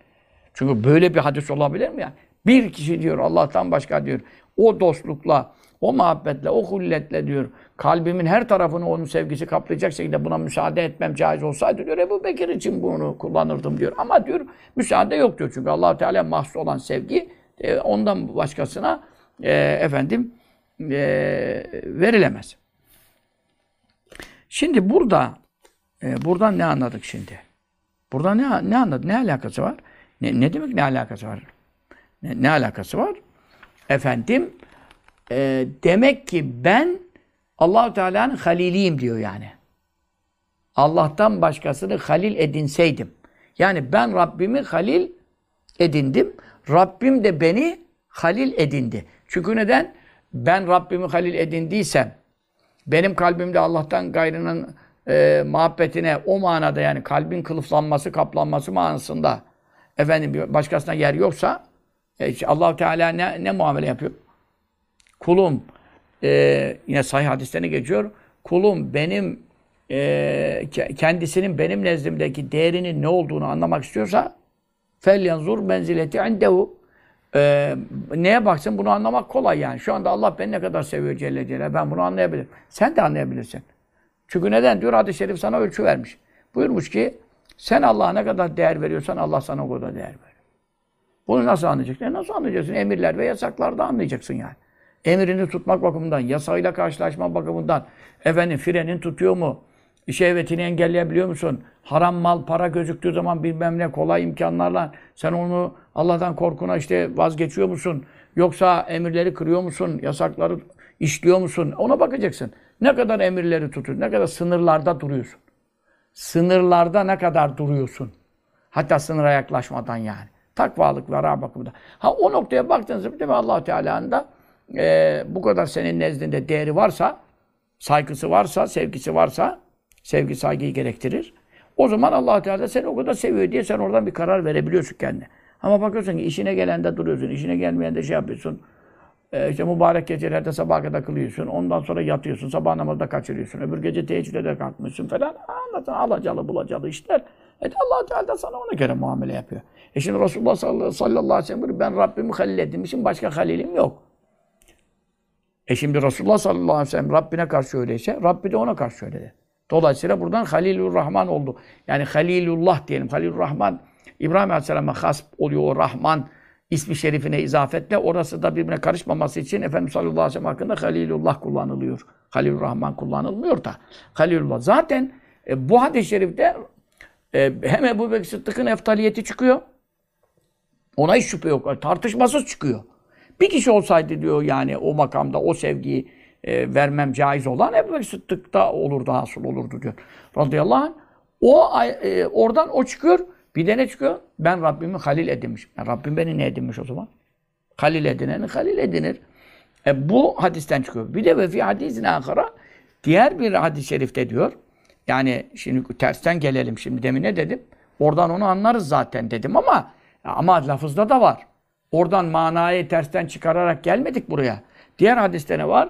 Çünkü böyle bir hadis olabilir mi yani? Bir kişi diyor Allah'tan başka diyor o dostlukla, o muhabbetle, o hulletle diyor kalbimin her tarafını onun sevgisi kaplayacak şekilde buna müsaade etmem caiz olsaydı diyor Ebu Bekir için bunu kullanırdım diyor. Ama diyor müsaade yok diyor. Çünkü allah Teala mahsus olan sevgi e, ondan başkasına e, efendim e, verilemez. Şimdi burada e, buradan ne anladık şimdi? Burada ne ne anladık? Ne alakası var? Ne, ne demek ne alakası var? Ne, ne alakası var? Efendim e, demek ki ben Allahu Teala'nın haliliyim diyor yani. Allah'tan başkasını halil edinseydim. Yani ben Rabbimi halil edindim. Rabbim de beni halil edindi. Çünkü neden? Ben Rabbimi halil edindiysem, benim kalbimde Allah'tan gayrının e, muhabbetine o manada yani kalbin kılıflanması, kaplanması manasında efendim başkasına yer yoksa e, allah Teala ne, ne muamele yapıyor? Kulum e, yine sahih hadislerine geçiyor. Kulum benim e, kendisinin benim nezdimdeki değerinin ne olduğunu anlamak istiyorsa felyanzur menzileti indehu ee, neye baksın bunu anlamak kolay yani. Şu anda Allah beni ne kadar seviyor Celle Celle. Ben bunu anlayabilirim. Sen de anlayabilirsin. Çünkü neden? Diyor hadis-i şerif sana ölçü vermiş. Buyurmuş ki sen Allah'a ne kadar değer veriyorsan Allah sana o kadar değer veriyor. Bunu nasıl anlayacaksın? E nasıl anlayacaksın? Emirler ve yasaklarda anlayacaksın yani. Emrini tutmak bakımından, yasayla karşılaşma bakımından, efendim frenin tutuyor mu? Şehvetini engelleyebiliyor musun? Haram mal, para gözüktüğü zaman bilmem ne kolay imkanlarla sen onu Allah'tan korkuna işte vazgeçiyor musun? Yoksa emirleri kırıyor musun? Yasakları işliyor musun? Ona bakacaksın. Ne kadar emirleri tutuyorsun? Ne kadar sınırlarda duruyorsun? Sınırlarda ne kadar duruyorsun? Hatta sınıra yaklaşmadan yani. Takvalık, vera bakımında. Ha o noktaya baktığınızda değil mi allah Teala'nın da e, bu kadar senin nezdinde değeri varsa, saygısı varsa, sevgisi varsa, sevgi saygıyı gerektirir. O zaman allah Teala seni o kadar seviyor diye sen oradan bir karar verebiliyorsun kendine. Ama bakıyorsun ki işine gelende duruyorsun, işine gelmeyende şey yapıyorsun. Ee, işte mübarek gecelerde sabah kadar kılıyorsun. Ondan sonra yatıyorsun, sabah namazda kaçırıyorsun. Öbür gece teheccüde de kalkmışsın falan. Anlatın alacalı bulacalı işler. E allah Teala da sana ona göre muamele yapıyor. E şimdi Resulullah sallallahu aleyhi ve sellem ben Rabbimi halil edinmişim, başka halilim yok. E şimdi Resulullah sallallahu aleyhi ve sellem Rabbine karşı öyleyse, Rabbi de ona karşı öyle. Dolayısıyla buradan Halilur Rahman oldu. Yani Halilullah diyelim. Halilur Rahman İbrahim Aleyhisselam'a has oluyor o Rahman ismi şerifine izafetle. Orası da birbirine karışmaması için Efendimiz sallallahu aleyhi ve sellem hakkında Halilullah kullanılıyor. Halilur Rahman kullanılmıyor da. Halilullah. Zaten e, bu hadis-i şerifte e, hem Ebu Bekir Sıddık'ın eftaliyeti çıkıyor. Ona hiç şüphe yok. Tartışmasız çıkıyor. Bir kişi olsaydı diyor yani o makamda o sevgiyi e, vermem caiz olan Ebu Sıddık'ta olurdu, hasıl olurdu diyor. Radıyallahu anh. O, e, oradan o çıkıyor. Bir de ne çıkıyor? Ben Rabbimi halil edinmiş. Yani Rabbim beni ne edinmiş o zaman? Halil edineni halil edinir. E, bu hadisten çıkıyor. Bir de ve fi hadisine akara diğer bir hadis-i şerifte diyor. Yani şimdi tersten gelelim şimdi demin ne dedim? Oradan onu anlarız zaten dedim ama ama lafızda da var. Oradan manayı tersten çıkararak gelmedik buraya. Diğer hadiste ne var?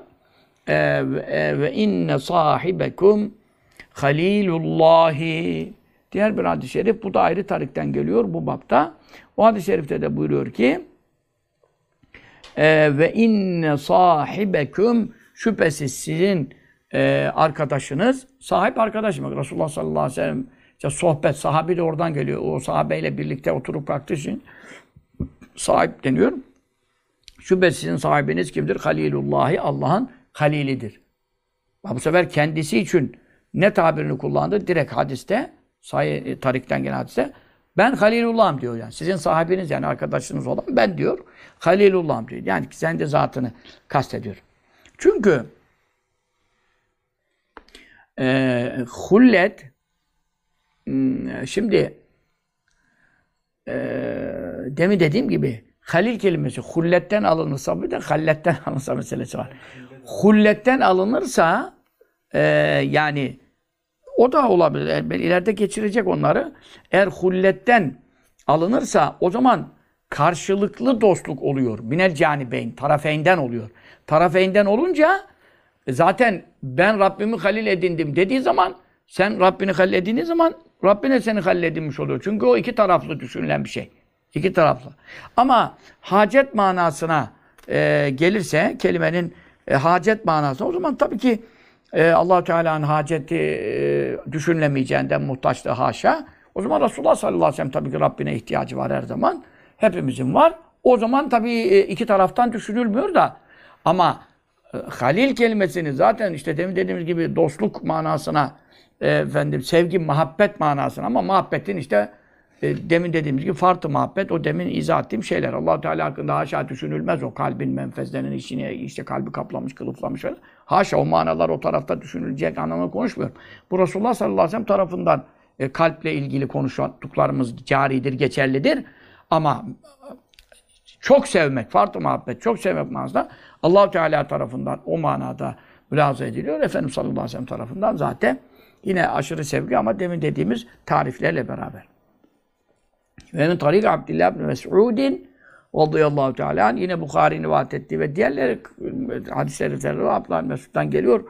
Ve inne sahibekum halilullahi. Diğer bir hadis-i şerif, bu da ayrı tarikten geliyor bu bapta. O hadis-i şerifte de buyuruyor ki ve inne sahibekum şüphesiz sizin e, arkadaşınız, sahip arkadaşım. Resulullah sallallahu aleyhi ve sellem işte sohbet, sahabi de oradan geliyor. O sahabeyle birlikte oturup kalktığı için sahip deniyor. Şüphesiz sizin sahibiniz kimdir? Halilullahi, Allah'ın halilidir. Bu sefer kendisi için ne tabirini kullandı? Direkt hadiste, sayı e, tarikten gelen hadiste ben Halilullah'ım diyor yani. Sizin sahibiniz yani arkadaşınız olan ben diyor. Halilullah'ım diyor. Yani sen de zatını kastediyor. Çünkü e, hullet hmm, şimdi e, demin dediğim gibi halil kelimesi hulletten alınırsa bir de halletten alınırsa meselesi var hulletten alınırsa e, yani o da olabilir. Ben ileride geçirecek onları. Eğer hulletten alınırsa o zaman karşılıklı dostluk oluyor. Minel canibeyn, tarafeyinden oluyor. Tarafeyinden olunca e, zaten ben Rabbimi halil edindim dediği zaman sen Rabbini halil edindiğin zaman Rabbine seni halil edinmiş oluyor. Çünkü o iki taraflı düşünülen bir şey. İki taraflı. Ama hacet manasına e, gelirse kelimenin e, hacet manasında. O zaman tabii ki e, allah Teala'nın haceti e, düşünülemeyeceğinden muhtaçlığı haşa. O zaman Resulullah sallallahu aleyhi ve sellem tabii ki Rabbine ihtiyacı var her zaman. Hepimizin var. O zaman tabii e, iki taraftan düşünülmüyor da. Ama e, halil kelimesini zaten işte demin dediğimiz gibi dostluk manasına e, efendim sevgi, muhabbet manasına ama muhabbetin işte e, demin dediğimiz gibi farklı muhabbet o demin izah ettiğim şeyler. allah Teala hakkında haşa düşünülmez o kalbin menfezlerinin içine işte kalbi kaplamış, kılıflamış falan. Haşa o manalar o tarafta düşünülecek anlamını konuşmuyorum. Bu Resulullah sallallahu aleyhi ve sellem tarafından e, kalple ilgili konuştuklarımız caridir, geçerlidir. Ama çok sevmek, farklı muhabbet, çok sevmek manasında allah Teala tarafından o manada mülahaza ediliyor. Efendimiz sallallahu aleyhi ve sellem tarafından zaten yine aşırı sevgi ama demin dediğimiz tariflerle beraber. Ve min tarik Abdullah ibn Mes'udin radıyallahu teala yine Bukhari'nin rivayet ettiği ve diğerleri hadisleri üzerinde Abdullah Mes'ud'dan geliyor.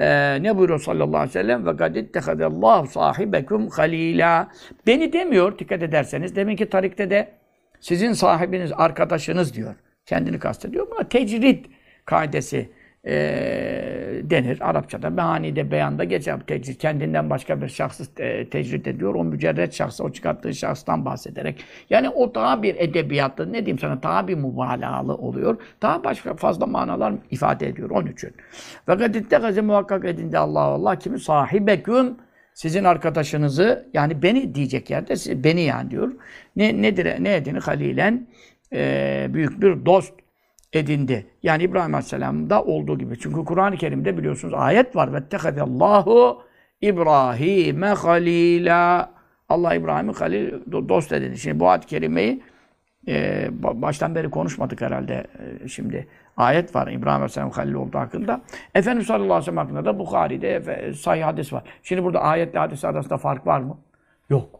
Ee, ne buyuruyor sallallahu aleyhi ve sellem? Ve kad ittehadallahu sahibekum halila. Beni demiyor dikkat ederseniz. Deminki tarikte de sizin sahibiniz, arkadaşınız diyor. Kendini kastediyor. Buna tecrid kaidesi e, denir. Arapçada mehanide, beyanda geçer. Tecrid, kendinden başka bir şahsı e, tecrid ediyor. O mücerret şahsı, o çıkarttığı şahstan bahsederek. Yani o daha bir edebiyatlı, ne diyeyim sana, daha bir mübalağalı oluyor. Daha başka fazla manalar ifade ediyor onun için. Ve gaditte gazi muhakkak edindi Allah Allah kimi sahibeküm sizin arkadaşınızı yani beni diyecek yerde beni yani diyor. Ne nedir ne edini halilen e, büyük bir dost edindi. Yani İbrahim Aleyhisselam'da olduğu gibi. Çünkü Kur'an-ı Kerim'de biliyorsunuz ayet var. Vettekadallahu İbrahim'e halila. Allah İbrahim'i halil dost edindi. Şimdi bu ayet-i kerimeyi e, baştan beri konuşmadık herhalde e, şimdi. Ayet var İbrahim Aleyhisselam halil olduğu hakkında. Efendimiz sallallahu aleyhi ve sellem hakkında da Bukhari'de sahih hadis var. Şimdi burada ayetle hadis arasında fark var mı? Yok.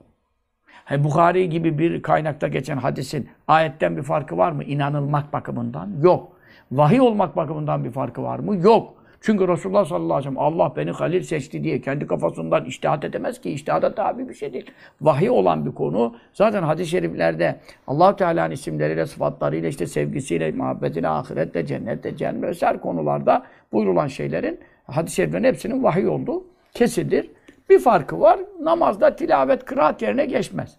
He, Bukhari gibi bir kaynakta geçen hadisin ayetten bir farkı var mı? İnanılmak bakımından yok. Vahiy olmak bakımından bir farkı var mı? Yok. Çünkü Resulullah sallallahu aleyhi ve sellem Allah beni halil seçti diye kendi kafasından iştihat edemez ki. İştihada tabi bir şey değil. Vahiy olan bir konu. Zaten hadis-i şeriflerde allah Teala'nın isimleriyle, sıfatlarıyla, işte sevgisiyle, muhabbetiyle, ahiretle, cennetle, cennet vesaire konularda buyurulan şeylerin hadis-i şeriflerin hepsinin vahiy olduğu kesidir. Bir farkı var. Namazda tilavet, kıraat yerine geçmez.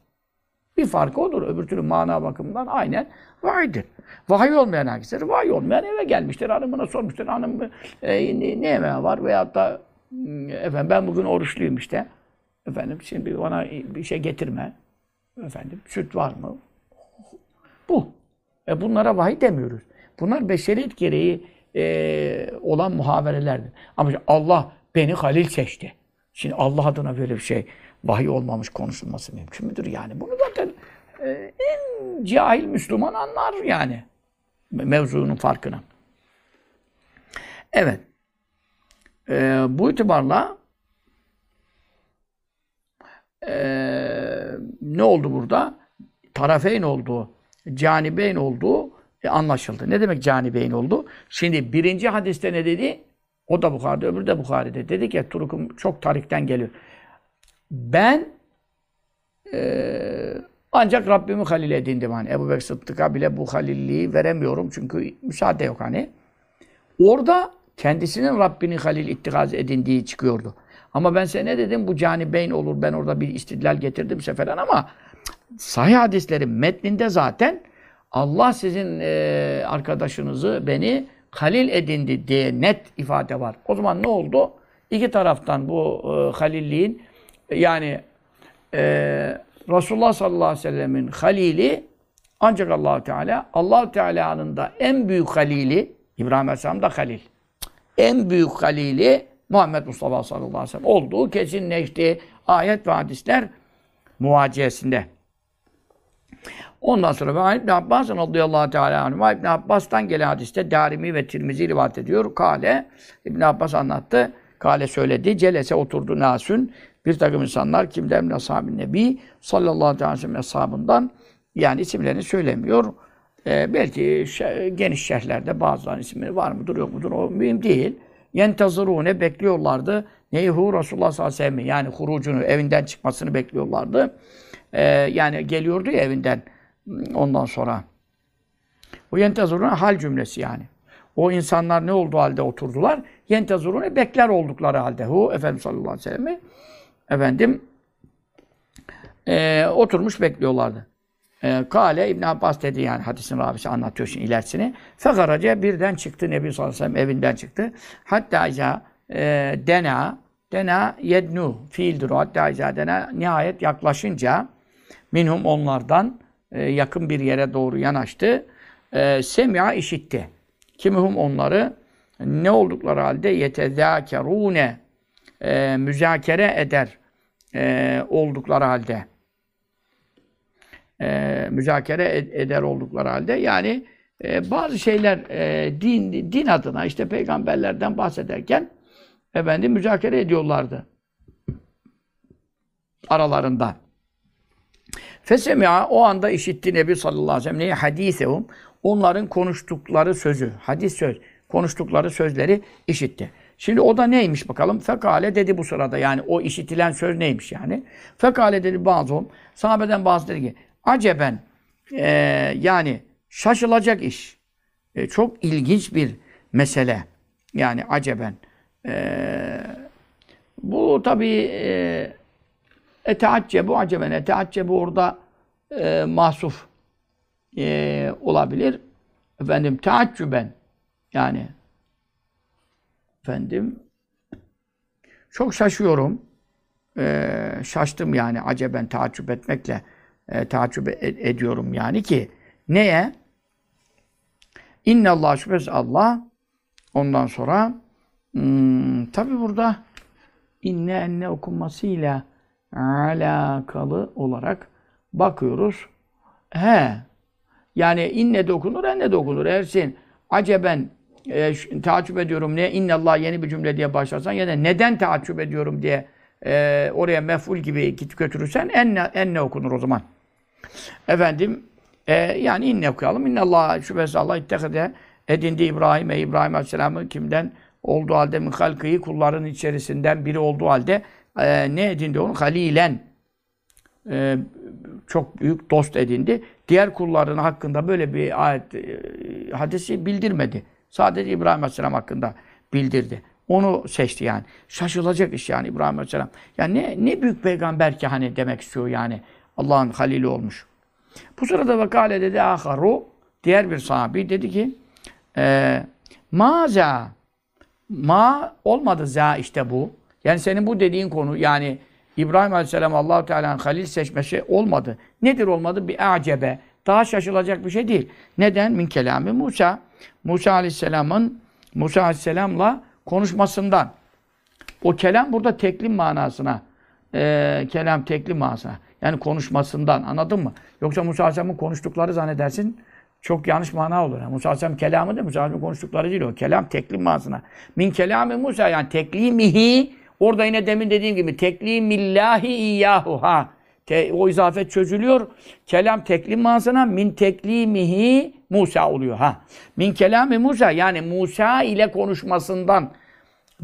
Bir farkı odur. Öbür türlü mana bakımından aynen vahiydir. Vahiy olmayan herkese vahiy olmayan eve gelmiştir. Hanımına sormuştur. Hanım e, ne, ne yemeği var? Veyahut da hmm, efendim ben bugün oruçluyum işte. Efendim şimdi bana bir şey getirme. Efendim süt var mı? Bu. E bunlara vahiy demiyoruz. Bunlar beşeriyet gereği e, olan muhaverelerdir. Ama Allah beni halil seçti. Şimdi Allah adına böyle bir şey vahiy olmamış konuşulması mümkün müdür yani? Bunu zaten e, en cahil Müslüman anlar yani. Mevzunun farkını. Evet. E, bu itibarla e, ne oldu burada? Tarafeyn olduğu, canibeyn olduğu e, anlaşıldı. Ne demek canibeyn oldu? Şimdi birinci hadiste ne dedi? O da Bukhari'de, öbürü de Bukhari'de. Dedi ki Turukum çok tarikten geliyor. Ben e, ancak Rabbimi halil edindim. Hani Ebu Bekir Sıddık'a bile bu halilliği veremiyorum. Çünkü müsaade yok hani. Orada kendisinin Rabbini halil ittikaz edindiği çıkıyordu. Ama ben size ne dedim? Bu cani beyn olur. Ben orada bir istidlal getirdim seferen ama sahih hadislerin metninde zaten Allah sizin e, arkadaşınızı, beni halil edindi diye net ifade var. O zaman ne oldu? İki taraftan bu e, halilliğin yani e, Resulullah sallallahu aleyhi ve sellemin halili ancak allah Teala, allah Teala'nın da en büyük halili, İbrahim Aleyhisselam da halil. En büyük halili Muhammed Mustafa sallallahu aleyhi ve sellem olduğu kesinleşti. Ayet ve hadisler muvaciyesinde. Ondan sonra ve İbn Abbas radıyallahu teala anhu İbn Abbas'tan gelen hadiste Darimi ve Tirmizi rivayet ediyor. Kale İbn Abbas anlattı. Kale söyledi. Celese oturdu nasün bir takım insanlar kimden min ashabin nebi sallallahu aleyhi ve sellem ashabından yani isimlerini söylemiyor. Ee, belki şe geniş şerhlerde bazılarının isimleri var mıdır yok mudur o mühim değil. Yentazırune bekliyorlardı. Neyhu Resulullah sallallahu aleyhi ve sellem yani hurucunu evinden çıkmasını bekliyorlardı. Ee, yani geliyordu ya evinden ondan sonra. O yentazırune hal cümlesi yani. O insanlar ne olduğu halde oturdular? yentezurune bekler oldukları halde. Hu Efendimiz sallallahu aleyhi ve sellem'i efendim e, oturmuş bekliyorlardı. E, Kale İbn Abbas dedi yani hadisin ravisi anlatıyor şimdi ilerisini. Fekaraca birden çıktı Nebi sallallahu aleyhi ve sellem evinden çıktı. Hatta iza e, dena dena yednu fiildir o. Hatta iza dena nihayet yaklaşınca minhum onlardan e, yakın bir yere doğru yanaştı. E, semya işitti. Kimihum onları ne oldukları halde yetezâkerûne e, müzakere eder e, oldukları halde e, müzakere ed- eder oldukları halde yani e, bazı şeyler e, din din adına işte peygamberlerden bahsederken efendim müzakere ediyorlardı aralarında. Fesemi'a o anda işitti Nebi sallallahu aleyhi ve sellem. Onların konuştukları sözü, hadis söz, konuştukları sözleri işitti. Şimdi o da neymiş bakalım? Fekale dedi bu sırada yani o işitilen söz neymiş yani? Fekale dedi bazı sahabeden bazı dedi ki aceben e, yani şaşılacak iş. E, çok ilginç bir mesele. Yani aceben. E, bu tabii e, eteaccebu aceben. Eteaccebu orada e, mahsuf e, olabilir. Efendim teaccüben yani efendim çok şaşıyorum. E, şaştım yani aceben taaccüp etmekle e, taaccüp ed- ediyorum yani ki neye? İnne Allah şüphesiz Allah ondan sonra hmm, tabi burada inne enne okunmasıyla alakalı olarak bakıyoruz. He. Yani inne de okunur, enne de okunur. Eğer sen aceben e, taaccüp ediyorum ne inne Allah yeni bir cümle diye başlarsan ya da neden taaccüp ediyorum diye e, oraya mef'ul gibi git götürürsen enne, enne okunur o zaman. Efendim e, yani inne okuyalım. İnne Allah şüphesiz Allah ittehede edindi İbrahim'e İbrahim Aleyhisselam'ı kimden olduğu halde min halkıyı kulların içerisinden biri olduğu halde e, ne edindi onu? Halilen e, çok büyük dost edindi. Diğer kulların hakkında böyle bir ayet e, hadisi bildirmedi. Sadece İbrahim Aleyhisselam hakkında bildirdi. Onu seçti yani. Şaşılacak iş yani İbrahim Aleyhisselam. Yani ne, ne büyük peygamber ki hani demek istiyor yani. Allah'ın halili olmuş. Bu sırada vakale dedi aharu diğer bir sahabi dedi ki e, maza ma olmadı za işte bu. Yani senin bu dediğin konu yani İbrahim Aleyhisselam Allahu Teala'nın halil seçmesi olmadı. Nedir olmadı? Bir acebe. Daha şaşılacak bir şey değil. Neden? Min kelami Musa. Musa Aleyhisselam'ın Musa Aleyhisselam'la konuşmasından. O kelam burada teklim manasına. e, kelam teklim manasına. Yani konuşmasından. Anladın mı? Yoksa Musa Aleyhisselam'ın konuştukları zannedersin çok yanlış mana olur. Yani Musa Aleyhisselam kelamı değil, Musa Aleyhisselam'ın konuştukları değil o. Kelam teklim manasına. Min kelami Musa yani teklimihi orada yine demin dediğim gibi teklimillahi iyyahu ha. Te, o izafet çözülüyor. Kelam teklim manasına min teklimihi Musa oluyor ha. Min kelami Musa yani Musa ile konuşmasından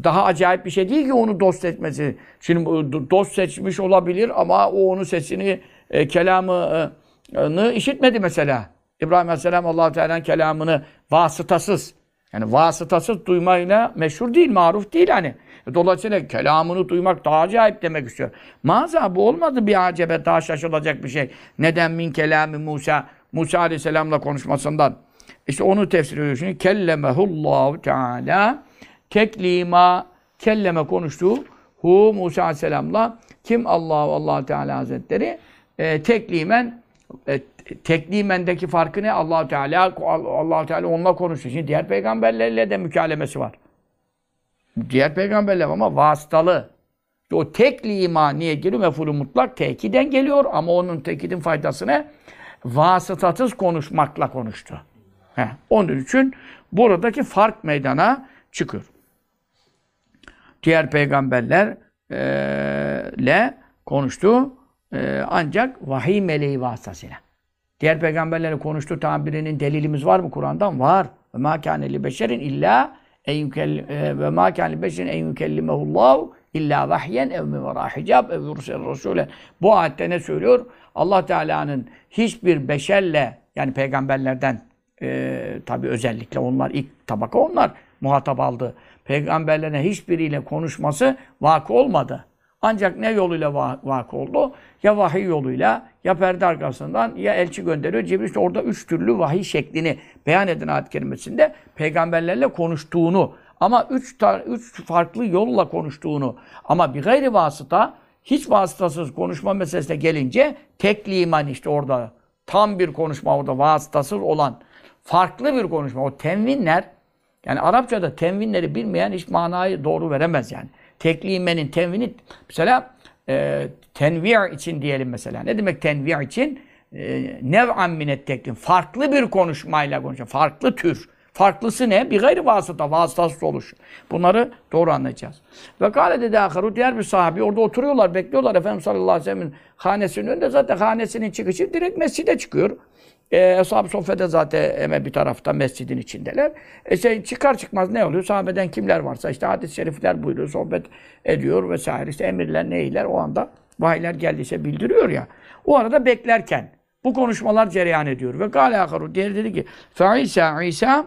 daha acayip bir şey değil ki onu dost seçmesi. Şimdi dost seçmiş olabilir ama o onun sesini, e, kelamını işitmedi mesela. İbrahim Aleyhisselam allah Teala'nın kelamını vasıtasız, yani vasıtasız duymayla meşhur değil, maruf değil hani. Dolayısıyla kelamını duymak daha acayip demek istiyor. Maza bu olmadı bir acebe, daha şaşılacak bir şey. Neden min kelami Musa, Musa Aleyhisselam'la konuşmasından. İşte onu tefsir ediyor şimdi. Kellemehullahu Teala teklima kelleme konuştu. Hu Musa Aleyhisselam'la kim Allah Allah Teala Hazretleri e, teklimen e, teklimendeki farkı ne? Allah Teala Allah Teala onunla konuştu. Şimdi diğer peygamberlerle de mükalemesi var. Diğer peygamberler ama vasıtalı. O teklima niye geliyor? Mefulü mutlak tekiden geliyor ama onun tekidin faydası ne? Vasıtasız konuşmakla konuştu. Heh, onun için buradaki fark meydana çıkıyor. Diğer peygamberlerle konuştu. Eee, ancak vahiy meleği vasıtasıyla. Diğer peygamberlerle konuştu tabirinin delilimiz var mı Kur'an'dan? Var. Ve ma kâne li beşerin e, ve ma kâne li beşerin en yukellimehullahu illa vahyen ev min verâ hicab ev yursel rasûlen. Bu ayette ne söylüyor? Allah Teala'nın hiçbir beşerle yani peygamberlerden e, tabi özellikle onlar ilk tabaka onlar muhatap aldı. peygamberlerine hiçbiriyle konuşması vakı olmadı. Ancak ne yoluyla va oldu? Ya vahiy yoluyla, ya perde arkasından, ya elçi gönderiyor. Cibril işte orada üç türlü vahiy şeklini beyan eden ayet kerimesinde peygamberlerle konuştuğunu ama üç, üç farklı yolla konuştuğunu ama bir gayri vasıta hiç vasıtasız konuşma meselesine gelince tekli iman işte orada tam bir konuşma orada vasıtasız olan farklı bir konuşma. O tenvinler yani Arapçada tenvinleri bilmeyen hiç manayı doğru veremez yani. Tekli imenin tenvini mesela e, tenvi' için diyelim mesela. Ne demek tenvi' için? E, nev'an minet teklin. Farklı bir konuşmayla konuşuyor. Farklı tür. Farklısı ne? Bir gayri vasıta, vasıtasız oluş. Bunları doğru anlayacağız. Ve kâle dedi aharu, diğer bir sahabi orada oturuyorlar, bekliyorlar Efendimiz sallallahu aleyhi ve sellem'in hanesinin önünde. Zaten hanesinin çıkışı direkt mescide çıkıyor. E, Ashab-ı Soffe'de zaten hemen bir tarafta mescidin içindeler. E şey, çıkar çıkmaz ne oluyor? Sahabeden kimler varsa işte hadis-i şerifler buyuruyor, sohbet ediyor vesaire. İşte emirler, neyler o anda vahiyler geldiyse bildiriyor ya. O arada beklerken bu konuşmalar cereyan ediyor. Ve gâle akaru diğeri dedi ki Fe İsa, İsa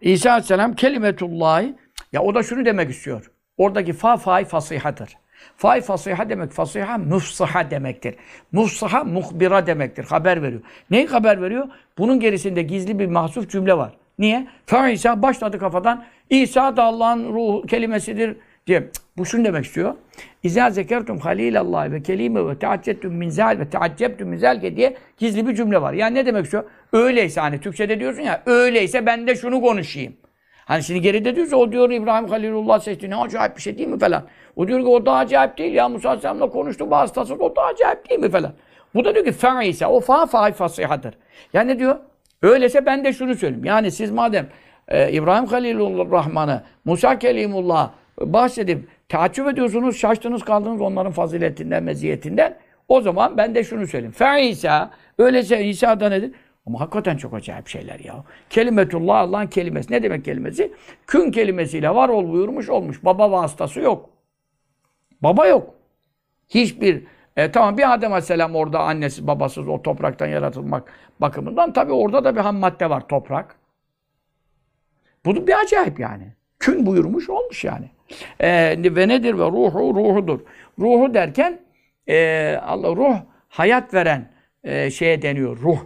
İsa Aleyhisselam kelimetullahi ya o da şunu demek istiyor. Oradaki fa fa'yı fasihadır. Fa'yı fasiha demek, fasiha mufsaha demektir. Mufsaha muhbira demektir. Haber veriyor. Neyi haber veriyor? Bunun gerisinde gizli bir mahsuf cümle var. Niye? Fa İsa başladı kafadan. İsa da Allah'ın ruh kelimesidir diye. Bu şunu demek istiyor. İzâ zekertum halilallah ve kelime ve teaccettum min zal ve teaccebtum min zalke diye gizli bir cümle var. Yani ne demek istiyor? Öyleyse hani Türkçe'de diyorsun ya öyleyse ben de şunu konuşayım. Hani şimdi geride diyorsa o diyor İbrahim Halilullah seçti. Ne acayip bir şey değil mi falan. O diyor ki o da acayip değil ya. Musa Aleyhisselam'la konuştu vasıtasız o da acayip değil mi falan. Bu da diyor ki fe'ise o fa fa fasihadır. Yani ne diyor? Öyleyse ben de şunu söyleyeyim. Yani siz madem e, İbrahim Halilullah Rahman'ı, Musa Kelimullah bahsedip taaccüp ediyorsunuz, şaştınız kaldınız onların faziletinden, meziyetinden. O zaman ben de şunu söyleyeyim. Fe öyleyse İsa da nedir? Ama hakikaten çok acayip şeyler ya. Kelimetullah Allah'ın kelimesi. Ne demek kelimesi? Kün kelimesiyle var ol buyurmuş olmuş. Baba vasıtası yok. Baba yok. Hiçbir e, tamam bir Adem Aleyhisselam orada annesiz babasız o topraktan yaratılmak bakımından tabi orada da bir ham madde var toprak. Bu bir acayip yani. Kün buyurmuş olmuş yani. E, ve nedir ve ruhu ruhudur. Ruhu derken e, Allah ruh hayat veren e, şeye deniyor ruh.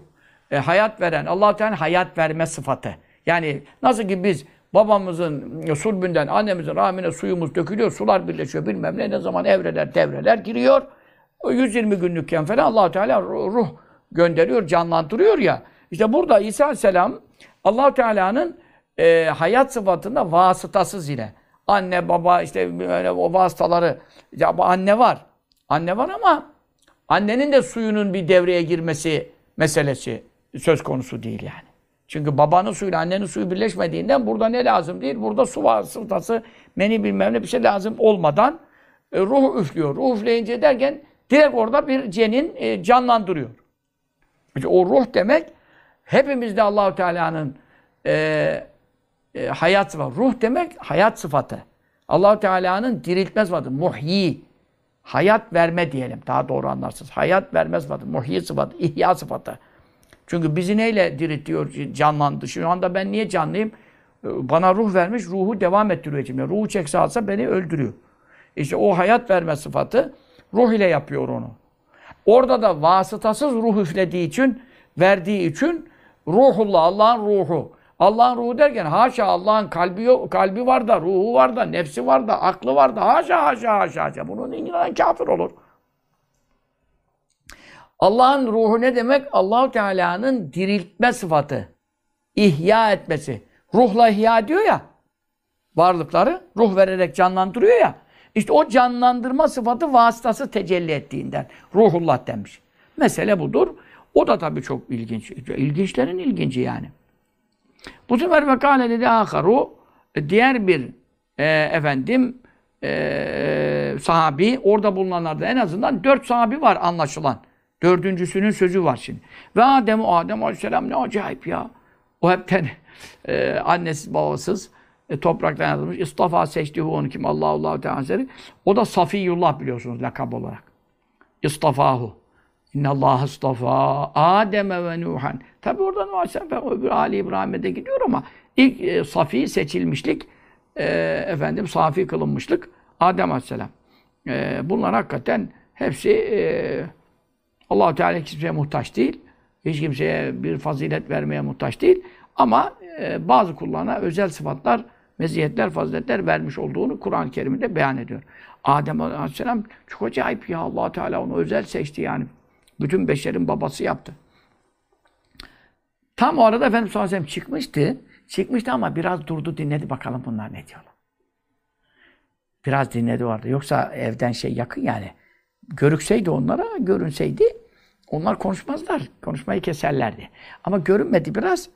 E, hayat veren Allah Teala hayat verme sıfatı. Yani nasıl ki biz babamızın sulbünden annemizin rahmine suyumuz dökülüyor, sular birleşiyor bilmem ne ne zaman evreler devreler giriyor. 120 günlükken falan allah Teala ruh gönderiyor, canlandırıyor ya. İşte burada İsa Aleyhisselam allah Teala'nın e, hayat sıfatında vasıtasız ile anne baba işte böyle o vasıtaları ya anne var. Anne var ama annenin de suyunun bir devreye girmesi meselesi söz konusu değil yani. Çünkü babanın suyuyla annenin suyu birleşmediğinden burada ne lazım değil? Burada su vasıtası, meni bilmem ne bir şey lazım olmadan e, ruh üflüyor. Ruh üfleyince derken direkt orada bir cenin e, canlandırıyor. İşte o ruh demek hepimizde Allahu Teala'nın e, e, hayat var. Ruh demek hayat sıfatı. Allahu Teala'nın diriltme sıfatı. Muhyi. Hayat verme diyelim. Daha doğru anlarsınız. Hayat verme sıfatı. Muhyi sıfatı. ihya sıfatı. Çünkü bizi neyle diriltiyor, canlandı? Şu anda ben niye canlıyım? Ee, bana ruh vermiş, ruhu devam ettiriyor içimde. Ruhu çekse alsa beni öldürüyor. İşte o hayat verme sıfatı ruh ile yapıyor onu. Orada da vasıtasız ruh üflediği için, verdiği için ruhullah, Allah'ın ruhu. Allah'ın ruhu derken haşa Allah'ın kalbi yok, kalbi var da, ruhu var da, nefsi var da, aklı var da, haşa haşa haşa haşa. Bunun inanan kafir olur. Allah'ın ruhu ne demek? Allahu Teala'nın diriltme sıfatı. İhya etmesi. Ruhla ihya diyor ya. Varlıkları ruh vererek canlandırıyor ya. İşte o canlandırma sıfatı vasıtası tecelli ettiğinden ruhullah demiş. Mesele budur. O da tabii çok ilginç. İlginçlerin ilginci yani. Bu sefer vekale dedi aharu diğer bir e, efendim e, sahabi orada bulunanlarda en azından dört sahabi var anlaşılan. Dördüncüsünün sözü var şimdi. Ve Adem, Adem Aleyhisselam ne acayip ya. O hepten e, annesiz babasız e, topraktan yaratılmış. İstafa seçti onu kim? Allah Allah Teala O da Safiyullah biliyorsunuz lakab olarak. İstafahu. İnna Allah istafa Adem ve Nuhan. Tabi oradan Nuh Aleyhisselam öbür Ali İbrahim'e de gidiyor ama İlk e, safi seçilmişlik, e, efendim safi kılınmışlık Adem Aleyhisselam. E, bunlar hakikaten hepsi e, allah Teala kimseye muhtaç değil. Hiç kimseye bir fazilet vermeye muhtaç değil. Ama e, bazı kullarına özel sıfatlar, meziyetler, faziletler vermiş olduğunu Kur'an-ı Kerim'de beyan ediyor. Adem Aleyhisselam çok acayip ya allah Teala onu özel seçti yani. Bütün beşerin babası yaptı. Tam o arada Efendimiz sallallahu aleyhi çıkmıştı. Çıkmıştı ama biraz durdu dinledi bakalım bunlar ne diyorlar. Biraz dinledi orada. Yoksa evden şey yakın yani. Görükseydi onlara, görünseydi onlar konuşmazlar. Konuşmayı keserlerdi. Ama görünmedi biraz.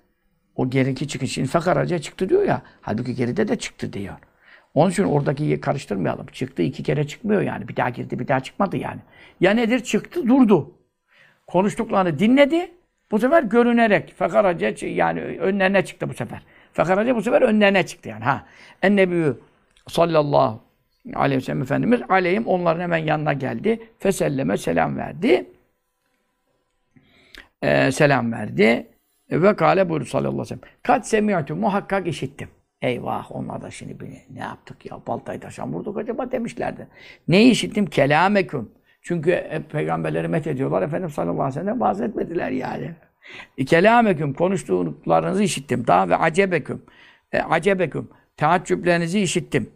O gerinki çıkış. Şimdi fakaraca çıktı diyor ya. Halbuki geride de çıktı diyor. Onun için oradaki karıştırmayalım. Çıktı iki kere çıkmıyor yani. Bir daha girdi, bir daha çıkmadı yani. Ya nedir? Çıktı, durdu. Konuştuklarını dinledi. Bu sefer görünerek fakaraca yani önlerine çıktı bu sefer. Fakaraca bu sefer önlerine çıktı yani. Ha. En-Nebiyyü sallallahu aleyhi ve sellem Efendimiz aleyhim onların hemen yanına geldi. Feselleme selam verdi. Ee, selam verdi. Ve kale buyurdu sallallahu aleyhi ve sellem. Kat semiyatü muhakkak işittim. Eyvah onlar da şimdi beni ne yaptık ya baltayı taşan vurduk acaba demişlerdi. Neyi işittim? Kelameküm. Çünkü hep peygamberleri met ediyorlar. Efendimiz sallallahu aleyhi ve sellem bahsetmediler yani. E, kelameküm konuştuklarınızı işittim. Daha ve acebeküm. E, acebeküm. Teaccüplerinizi işittim.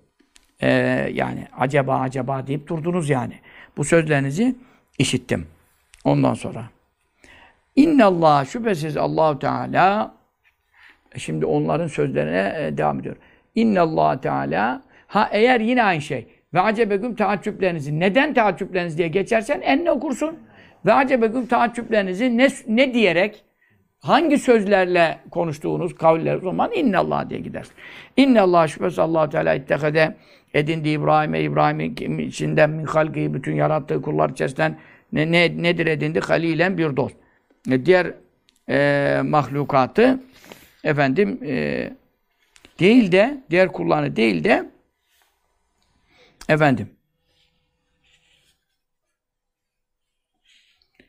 E, yani acaba acaba deyip durdunuz yani. Bu sözlerinizi işittim. Ondan sonra. İnnallah şüphesiz Allahu Teala şimdi onların sözlerine e, devam ediyor. İnnallah Teala ha eğer yine aynı şey ve acebegüm taaccüplerinizi neden taaccüplerinizi diye geçersen enne okursun. Ve acebegüm taaccüplerinizi ne, ne diyerek hangi sözlerle konuştuğunuz kaviller o zaman innallah diye gidersin. İnnallah şüphesiz Allah Teala ittehade edindi İbrahim'e İbrahim'in içinden min halki bütün yarattığı kullar içerisinden ne, ne, nedir edindi? Halilen bir dost. E, diğer e, mahlukatı efendim e, değil de diğer kullarını değil de efendim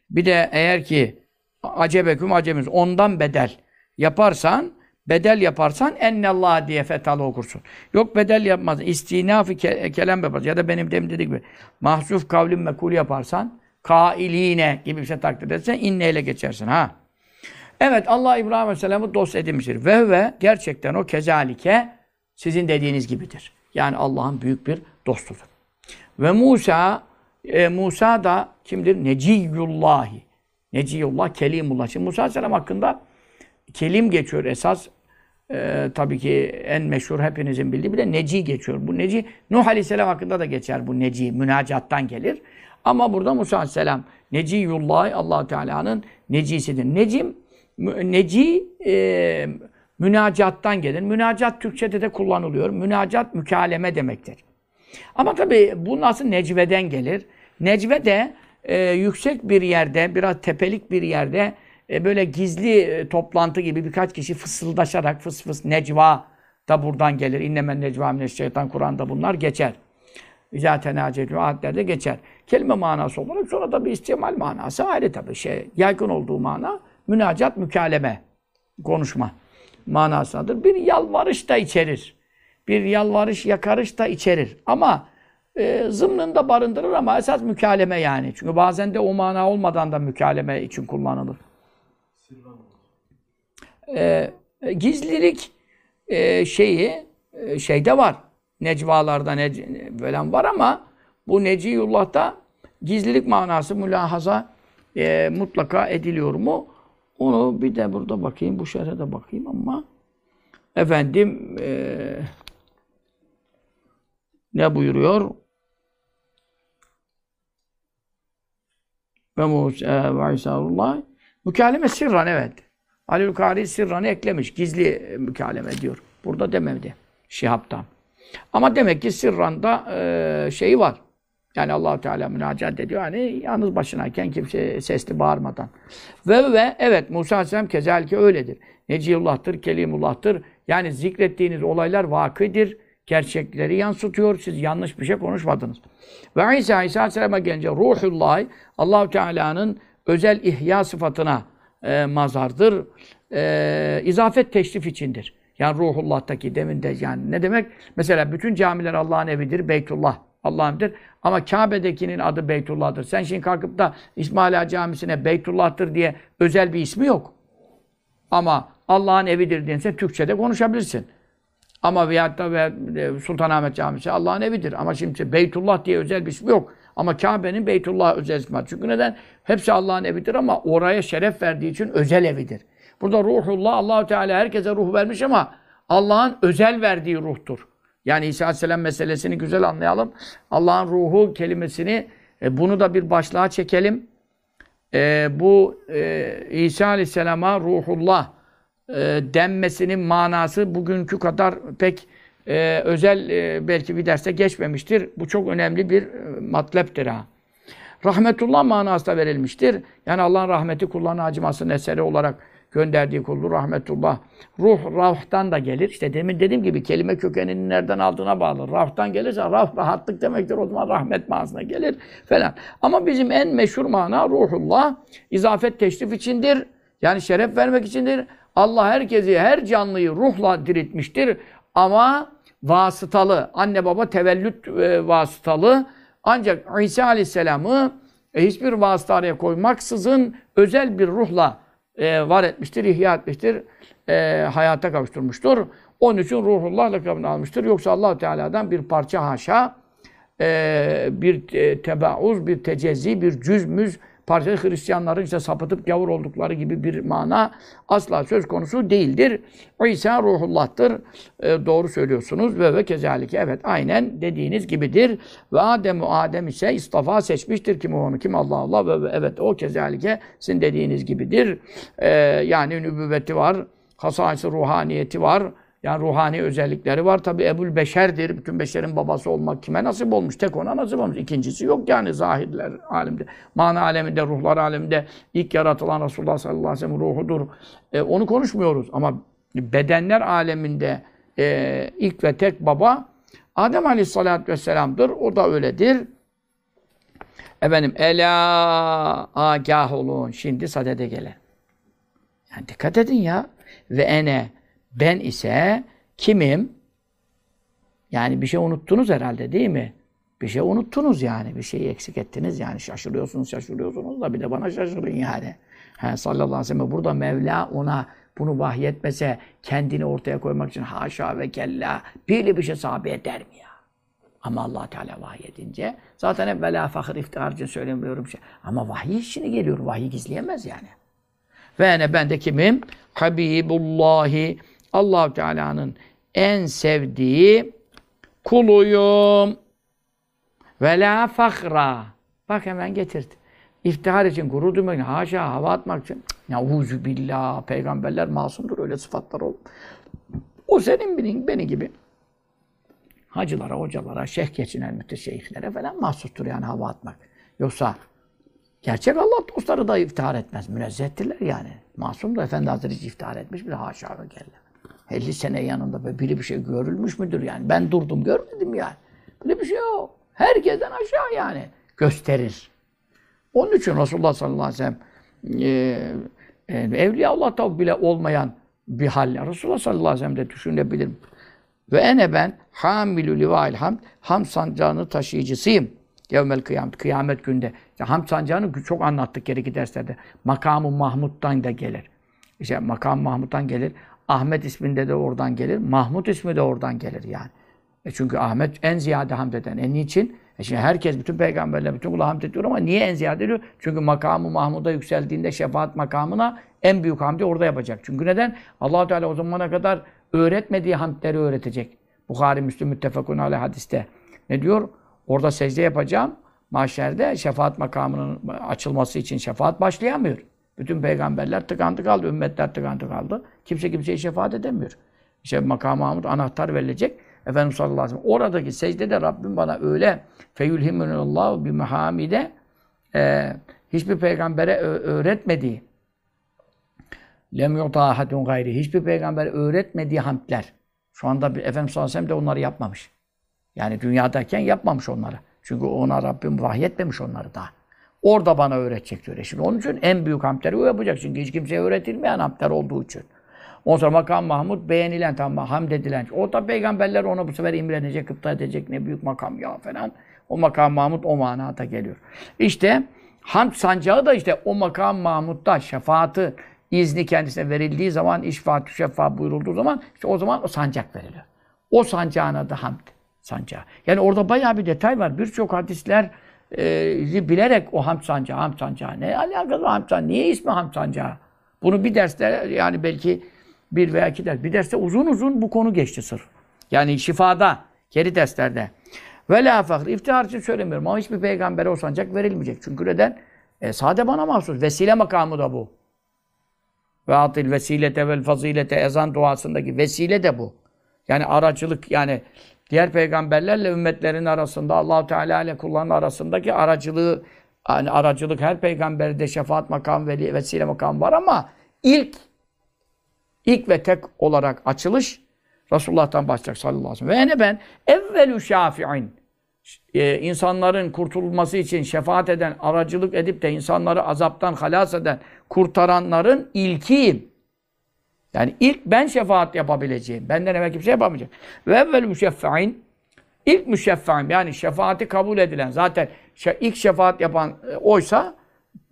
bir de eğer ki acebeküm acemiz ondan bedel yaparsan bedel yaparsan ennallah diye fetalı okursun. Yok bedel yapmaz. İstinafi ke kelam yaparsın. Ya da benim demin dediğim gibi mahzuf kavlim mekul yaparsan kailine gibi bir şey takdir edersen inneyle geçersin ha. Evet Allah İbrahim Aleyhisselam'ı dost edinmiştir. Ve ve gerçekten o kezalike sizin dediğiniz gibidir. Yani Allah'ın büyük bir dostudur. Ve Musa e, Musa da kimdir? Neciyullahi. Neciyullah, Kelimullah. Şimdi Musa Aleyhisselam hakkında kelim geçiyor esas. E, tabii ki en meşhur hepinizin bildiği bir de Neci geçiyor. Bu Neci, Nuh Aleyhisselam hakkında da geçer bu Neci. Münacattan gelir. Ama burada Musa Aleyhisselam Neciyullah allah Teala'nın necisidir. Necim, neci e, münacattan gelir. Münacat Türkçe'de de kullanılıyor. Münacat mükaleme demektir. Ama tabii bu nasıl necveden gelir? Necve de e, yüksek bir yerde, biraz tepelik bir yerde e, böyle gizli e, toplantı gibi birkaç kişi fısıldaşarak fıs fıs necva da buradan gelir. İnnemen necva mineşşeytan Kur'an'da bunlar geçer. İzâ tenâcetü ayetlerde geçer. Kelime manası olarak sonra da bir istimal manası ayrı tabii şey. Yaygın olduğu mana münacat, mükaleme, konuşma manasındadır. Bir yalvarış da içerir. Bir yalvarış, yakarış da içerir. Ama e, zımnında barındırır ama esas mükaleme yani. Çünkü bazen de o mana olmadan da mükaleme için kullanılır. E, gizlilik e, şeyi e, şeyde var. Necvalarda nec böyle var ama bu Neciyullah'ta gizlilik manası mülahaza e, mutlaka ediliyor mu? Onu bir de burada bakayım, bu şerhe de bakayım ama efendim e, ne buyuruyor? Ve Musa ve İsa'ullah mükaleme sirran evet. Alül Kari sirranı eklemiş. Gizli mükaleme diyor. Burada demedi. Şihab'dan. Ama demek ki sirranda e, şeyi var. Yani allah Teala münacat ediyor. Hani yalnız başınayken kimse sesli bağırmadan. Ve ve evet Musa Aleyhisselam kezalike öyledir. Neciullah'tır, Kelimullah'tır. Yani zikrettiğiniz olaylar vakıdır. Gerçekleri yansıtıyor. Siz yanlış bir şey konuşmadınız. Ve İsa, İsa Aleyhisselam'a gelince ruhullah allah Teala'nın özel ihya sıfatına e, mazardır. E, izafet teşrif içindir. Yani ruhullah'taki demin de yani ne demek? Mesela bütün camiler Allah'ın evidir, Beytullah Allah'ındır. Ama Kabe'dekinin adı Beytullah'dır. Sen şimdi kalkıp da İsmail Ağa Camisi'ne Beytullah'tır diye özel bir ismi yok. Ama Allah'ın evidir diyense Türkçe'de konuşabilirsin. Ama veyahut da ve e, Sultanahmet Camisi Allah'ın evidir. Ama şimdi Beytullah diye özel bir ismi yok. Ama Kabe'nin Beytullah özel ismi. Çünkü neden? Hepsi Allah'ın evidir ama oraya şeref verdiği için özel evidir. Burada ruhullah Allahu Teala herkese ruh vermiş ama Allah'ın özel verdiği ruhtur. Yani İsa Aleyhisselam meselesini güzel anlayalım. Allah'ın ruhu kelimesini e, bunu da bir başlığa çekelim. E, bu e, İsa Aleyhisselam'a ruhullah e, denmesinin manası bugünkü kadar pek e, özel e, belki bir derste geçmemiştir. Bu çok önemli bir e, matleptir ha. Rahmetullah manası da verilmiştir. Yani Allah'ın rahmeti kullarına acımasının eseri olarak gönderdiği kuldur rahmetullah. Ruh rahtan da gelir. İşte demin dediğim gibi kelime kökenini nereden aldığına bağlı. Rahtan gelirse rah rahatlık demektir. O zaman rahmet manasına gelir falan. Ama bizim en meşhur mana ruhullah izafet teşrif içindir. Yani şeref vermek içindir. Allah herkesi, her canlıyı ruhla diriltmiştir. Ama vasıtalı, anne baba tevellüt e, vasıtalı. Ancak İsa Aleyhisselam'ı e, hiçbir vasıta araya koymaksızın özel bir ruhla e, var etmiştir, ihya etmiştir, e, hayata kavuşturmuştur. Onun için ruhullah lakabını almıştır. Yoksa allah Teala'dan bir parça haşa, e, bir e, tebauz, bir tecezzi, bir cüzmüz, parça Hristiyanların işte sapıtıp gavur oldukları gibi bir mana asla söz konusu değildir. İsa ruhullah'tır. E, doğru söylüyorsunuz. Ve ve kezalike. Evet aynen dediğiniz gibidir. Ve Adem Adem ise istafa seçmiştir. Kim onu? Kim Allah Allah. Ve, ve evet o kezalike sizin dediğiniz gibidir. E, yani nübüvveti var. Hasası ruhaniyeti var. Yani ruhani özellikleri var. Tabi Ebul Beşer'dir. Bütün beşerin babası olmak kime nasip olmuş? Tek ona nasip olmuş. İkincisi yok yani zahirler alemde. Mana aleminde, ruhlar aleminde ilk yaratılan Resulullah sallallahu aleyhi ve sellem ruhudur. E, onu konuşmuyoruz. Ama bedenler aleminde e, ilk ve tek baba Adem aleyhissalatü vesselam'dır. O da öyledir. Efendim, ela agah olun. Şimdi sadede gelen. Yani dikkat edin ya. Ve ene ben ise kimim? Yani bir şey unuttunuz herhalde değil mi? Bir şey unuttunuz yani. Bir şeyi eksik ettiniz yani. Şaşırıyorsunuz, şaşırıyorsunuz da bir de bana şaşırın yani. He, sallallahu aleyhi ve sellem burada Mevla ona bunu vahyetmese kendini ortaya koymak için haşa ve kella bir bir şey sahabe eder mi ya? Ama allah Teala vahyedince zaten hep vela fakir iftihar için söylemiyorum şey. Ama vahiy işine geliyor. Vahiy gizleyemez yani. Ve ne ben de kimim? Habibullahi Allahu Teala'nın en sevdiği kuluyum. Ve la fakra. Bak hemen getirdi. İftihar için, gurur duymak için, haşa, hava atmak için. Ya uzu billah, peygamberler masumdur, öyle sıfatlar olur. O senin benim, beni gibi hacılara, hocalara, şeyh geçinen müteşeyyihlere falan mahsustur yani hava atmak. Yoksa gerçek Allah dostları da iftihar etmez. Münezzehtirler yani. Masum da Efendi Hazretleri hiç iftihar etmiş bile haşa ve kelle. 50 sene yanında böyle biri bir şey görülmüş müdür yani? Ben durdum görmedim yani. Böyle bir şey yok. Herkesten aşağı yani. Gösterir. Onun için Resulullah sallallahu aleyhi ve sellem e, e, Evliya Allah'ta bile olmayan bir hal. Resulullah sallallahu aleyhi ve sellem de düşünebilir. Ve ene ben hamilü livail hamd ham sancağını taşıyıcısıyım. Yevmel kıyamet, kıyamet günde. Ya ham sancağını çok anlattık gereki derslerde. Makamı Mahmud'dan da gelir. İşte makam Mahmud'dan gelir. Ahmet isminde de oradan gelir. Mahmud ismi de oradan gelir yani. E çünkü Ahmet en ziyade hamd eden. E niçin? E şimdi herkes, bütün peygamberler, bütün kula hamd ediyor ama niye en ziyade ediyor? Çünkü makamı Mahmud'a yükseldiğinde şefaat makamına en büyük hamdi orada yapacak. Çünkü neden? allah Teala o zamana kadar öğretmediği hamdleri öğretecek. Bukhari, Müslüm, Müttefakun aleyh hadiste. Ne diyor? Orada secde yapacağım. Mahşerde şefaat makamının açılması için şefaat başlayamıyor. Bütün peygamberler tıkandı kaldı, ümmetler tıkandı kaldı. Kimse kimseye şefaat edemiyor. İşte makam Mahmud anahtar verilecek. Efendimiz sallallahu aleyhi ve sellem oradaki secdede Rabbim bana öyle feyülhimunullahu bi mehamide e, hiçbir peygambere öğretmediği lem yuta ahadun gayri hiçbir peygamber öğretmediği hamdler. Şu anda Efendimiz sallallahu aleyhi ve sellem de onları yapmamış. Yani dünyadayken yapmamış onları. Çünkü ona Rabbim vahyetmemiş onları daha. Orada bana öğretecek diyor. Şimdi onun için en büyük hamdleri o yapacak. Çünkü hiç kimseye öğretilmeyen hamdler olduğu için. Ondan sonra makam Mahmud beğenilen tamam hamd edilen. O da peygamberler ona bu sefer imrenecek, gıpta edecek ne büyük makam ya falan. O makam Mahmud o manada geliyor. İşte hamd sancağı da işte o makam Mahmud'da şefaatı izni kendisine verildiği zaman, işfaat şefa buyurulduğu zaman işte o zaman o sancak veriliyor. O sancağın adı hamd sancağı. Yani orada bayağı bir detay var. Birçok hadisler e, bilerek o hamd sancağı, hamd sancağı. Ne alakası var hamd sancağı? Niye ismi hamd sancağı? Bunu bir derste yani belki bir veya iki ders. Bir derste uzun uzun bu konu geçti sırf. Yani şifada, geri derslerde. Ve la fakr. İftihar için söylemiyorum ama hiçbir peygambere o sancak verilmeyecek. Çünkü neden? E, sade bana mahsus. Vesile makamı da bu. Ve atil vesilete vel fazilete ezan duasındaki vesile de bu. Yani aracılık yani diğer peygamberlerle ümmetlerin arasında Allahu Teala ile kulların arasındaki aracılığı yani aracılık her peygamberde şefaat makam veli vesile makam var ama ilk ilk ve tek olarak açılış Resulullah'tan başlayacak sallallahu aleyhi ve sellem. Ve ene ben evvelü şafi'in ee, insanların kurtulması için şefaat eden, aracılık edip de insanları azaptan halas eden, kurtaranların ilkiyim. Yani ilk ben şefaat yapabileceğim. Benden evvel kimse yapamayacak. Ve evvel müşeffe'in ilk müşeffe'in yani şefaati kabul edilen zaten ilk şefaat yapan e, oysa